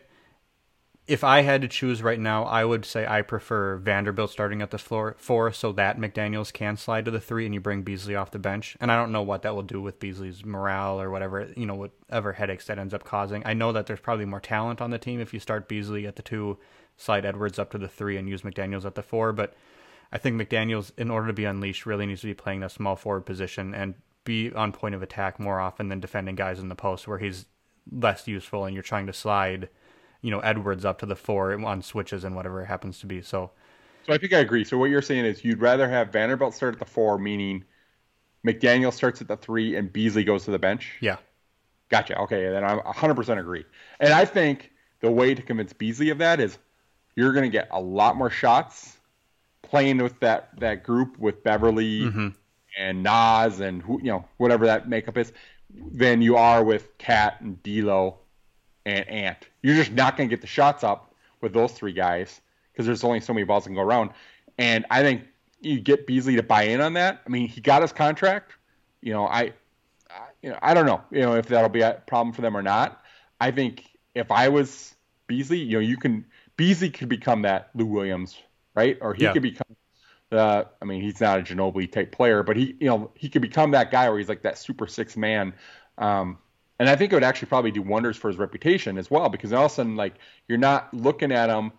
if I had to choose right now, I would say I prefer Vanderbilt starting at the floor four so that McDaniels can slide to the three and you bring Beasley off the bench. And I don't know what that will do with Beasley's morale or whatever, you know, whatever headaches that ends up causing. I know that there's probably more talent on the team if you start Beasley at the two, slide Edwards up to the three, and use McDaniels at the four. But I think McDaniels, in order to be unleashed, really needs to be playing that small forward position and be on point of attack more often than defending guys in the post where he's less useful and you're trying to slide – you know Edwards up to the four on switches and whatever it happens to be. So, so I think I agree. So what you're saying is you'd rather have Vanderbilt start at the four, meaning McDaniel starts at the three and Beasley goes to the bench. Yeah, gotcha. Okay, then I'm 100% agree. And I think the way to convince Beasley of that is you're going to get a lot more shots playing with that that group with Beverley mm-hmm. and Naz and who you know whatever that makeup is than you are with KAT and D'Lo and Ant. You're just not going to get the shots up with those three guys because there's only so many balls that can go around. And I think you get Beasley to buy in on that. I mean, he got his contract. You know, I, I you know, I don't know, you know, if that'll be a problem for them or not. I think if I was Beasley, you know, you can Beasley could become that Lou Williams, right? Or he yeah. could become the. I mean, he's not a Ginobili type player, but he, you know, he could become that guy where he's like that super six man. Um, and I think it would actually probably do wonders for his reputation as well, because all of a sudden, like, you're not looking at him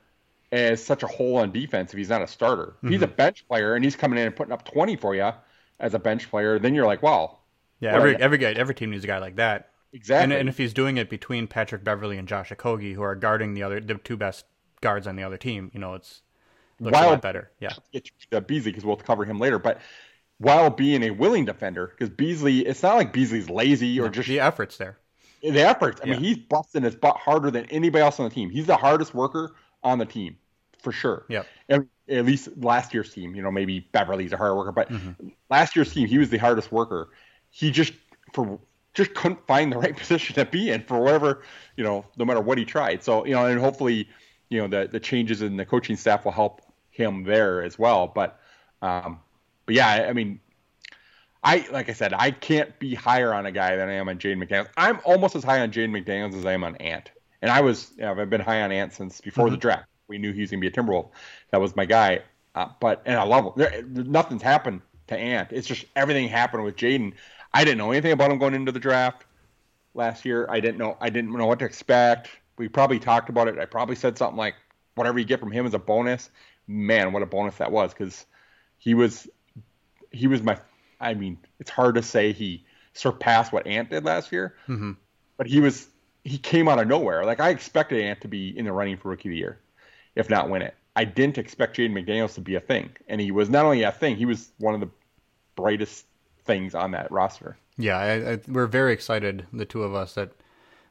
as such a hole on defense if he's not a starter. Mm-hmm. He's a bench player and he's coming in and putting up 20 for you as a bench player. Then you're like, wow. Yeah, every every guy, every team needs a guy like that. Exactly. And, and if he's doing it between Patrick Beverley and Josh Okogie, who are guarding the other, the two best guards on the other team, you know, it's looks while, a lot better. Yeah. Get to Beasley because we'll cover him later, but while being a willing defender, because Beasley, it's not like Beasley's lazy or no, just the efforts there. The efforts. I yeah. mean, he's busting his butt harder than anybody else on the team. He's the hardest worker on the team for sure. Yeah. At, at least last year's team, you know, maybe Beverley's a hard worker, but mm-hmm. last year's team, he was the hardest worker. He just for just couldn't find the right position to be in for whatever, you know, no matter what he tried. So, you know, and hopefully, you know, the the changes in the coaching staff will help him there as well. But um but yeah, I mean, I like I said, I can't be higher on a guy than I am on Jaden McDaniels. I'm almost as high on Jaden McDaniels as I am on Ant. And I was, you know, I've been high on Ant since before mm-hmm. the draft. We knew he was going to be a Timberwolf. That was my guy. Uh, but and I love him. There, nothing's happened to Ant. It's just everything happened with Jaden. I didn't know anything about him going into the draft last year. I didn't know. I didn't know what to expect. We probably talked about it. I probably said something like, "Whatever you get from him is a bonus." Man, what a bonus that was because he was he was my I mean, it's hard to say he surpassed what Ant did last year, mm-hmm. but he was he came out of nowhere. Like I expected Ant to be in the running for Rookie of the Year, if not win it. I didn't expect Jaden McDaniels to be a thing, and he was not only a thing, he was one of the brightest things on that roster. Yeah, I, I, we're very excited, the two of us, that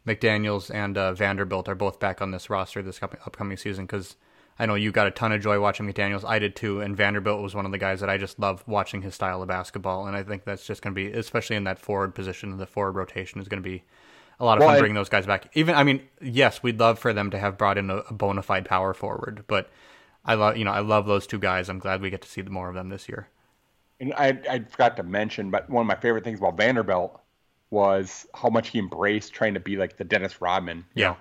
McDaniels and uh, Vanderbilt are both back on this roster this upcoming season because I know you got a ton of joy watching McDaniels. I did too, and Vanderbilt was one of the guys that I just love watching his style of basketball. And I think that's just going to be, especially in that forward position, the forward rotation is going to be a lot of well, fun bringing those guys back. Even, I mean, yes, we'd love for them to have brought in a, a bona fide power forward, but I love, you know, I love those two guys. I'm glad we get to see more of them this year. And I, I forgot to mention, but one of my favorite things about Vanderbilt was how much he embraced trying to be like the Dennis Rodman. yeah. Know?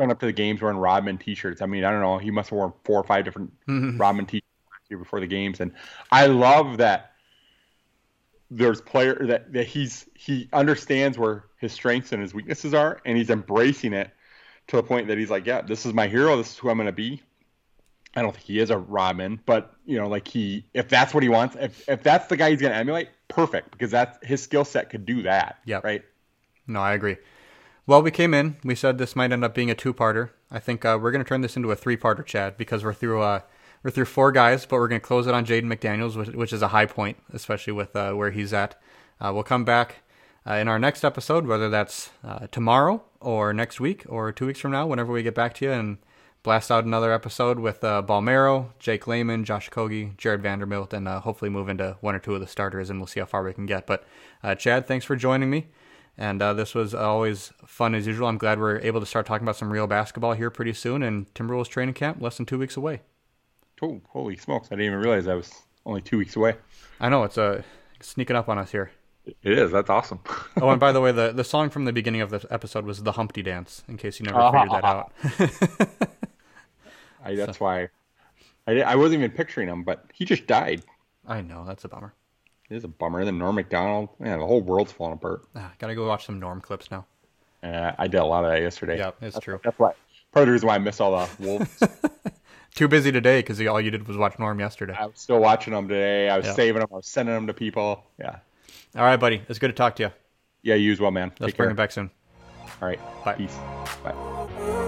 Going up to the games wearing Rodman T-shirts. I mean, I don't know. He must have worn four or five different mm-hmm. Rodman T-shirts before the games, and I love that. there's player that, that he's he understands where his strengths and his weaknesses are, and he's embracing it to the point that he's like, yeah, this is my hero. This is who I'm going to be. I don't think he is a Rodman, but you know, like he, if that's what he wants, if if that's the guy he's going to emulate, perfect, because that's his skill set could do that. Yeah. Right. No, I agree. Well, we came in. We said this might end up being a two-parter. I think uh, we're going to turn this into a three-parter, Chad, because we're through uh, we're through four guys, but we're going to close it on Jaden McDaniels, which, which is a high point, especially with uh, where he's at. Uh, we'll come back uh, in our next episode, whether that's uh, tomorrow or next week or two weeks from now, whenever we get back to you, and blast out another episode with uh, Bolmaro, Jake Layman, Josh Okogie, Jarred Vanderbilt, and hopefully move into one or two of the starters, and we'll see how far we can get. But Chad, thanks for joining me. And uh, this was always fun as usual. I'm glad we're able to start talking about some real basketball here pretty soon. And Timberwolves training camp less than two weeks away. Oh, holy smokes! I didn't even realize I was only two weeks away. I know it's uh, sneaking up on us here. It is. That's awesome. oh, and by the way, the, the song from the beginning of the episode was the Humpty Dance. In case you never figured that out. I, that's so. why I, I wasn't even picturing him, but he just died. I know that's a bummer. It is a bummer. Then Norm Macdonald, man, the whole world's falling apart. Ah, gotta go watch some Norm clips now. Uh, I did a lot of that yesterday. Yeah, it's that's, true. That's why part of the reason why I miss all the Wolves. Too busy today because all you did was watch Norm yesterday. I was still watching them today. I was saving them. I was sending them to people. Yeah. All right, buddy. It's good to talk to you. Yeah, you as well, man. Let's Take bring care. it back soon. All right. Bye. Peace. Bye.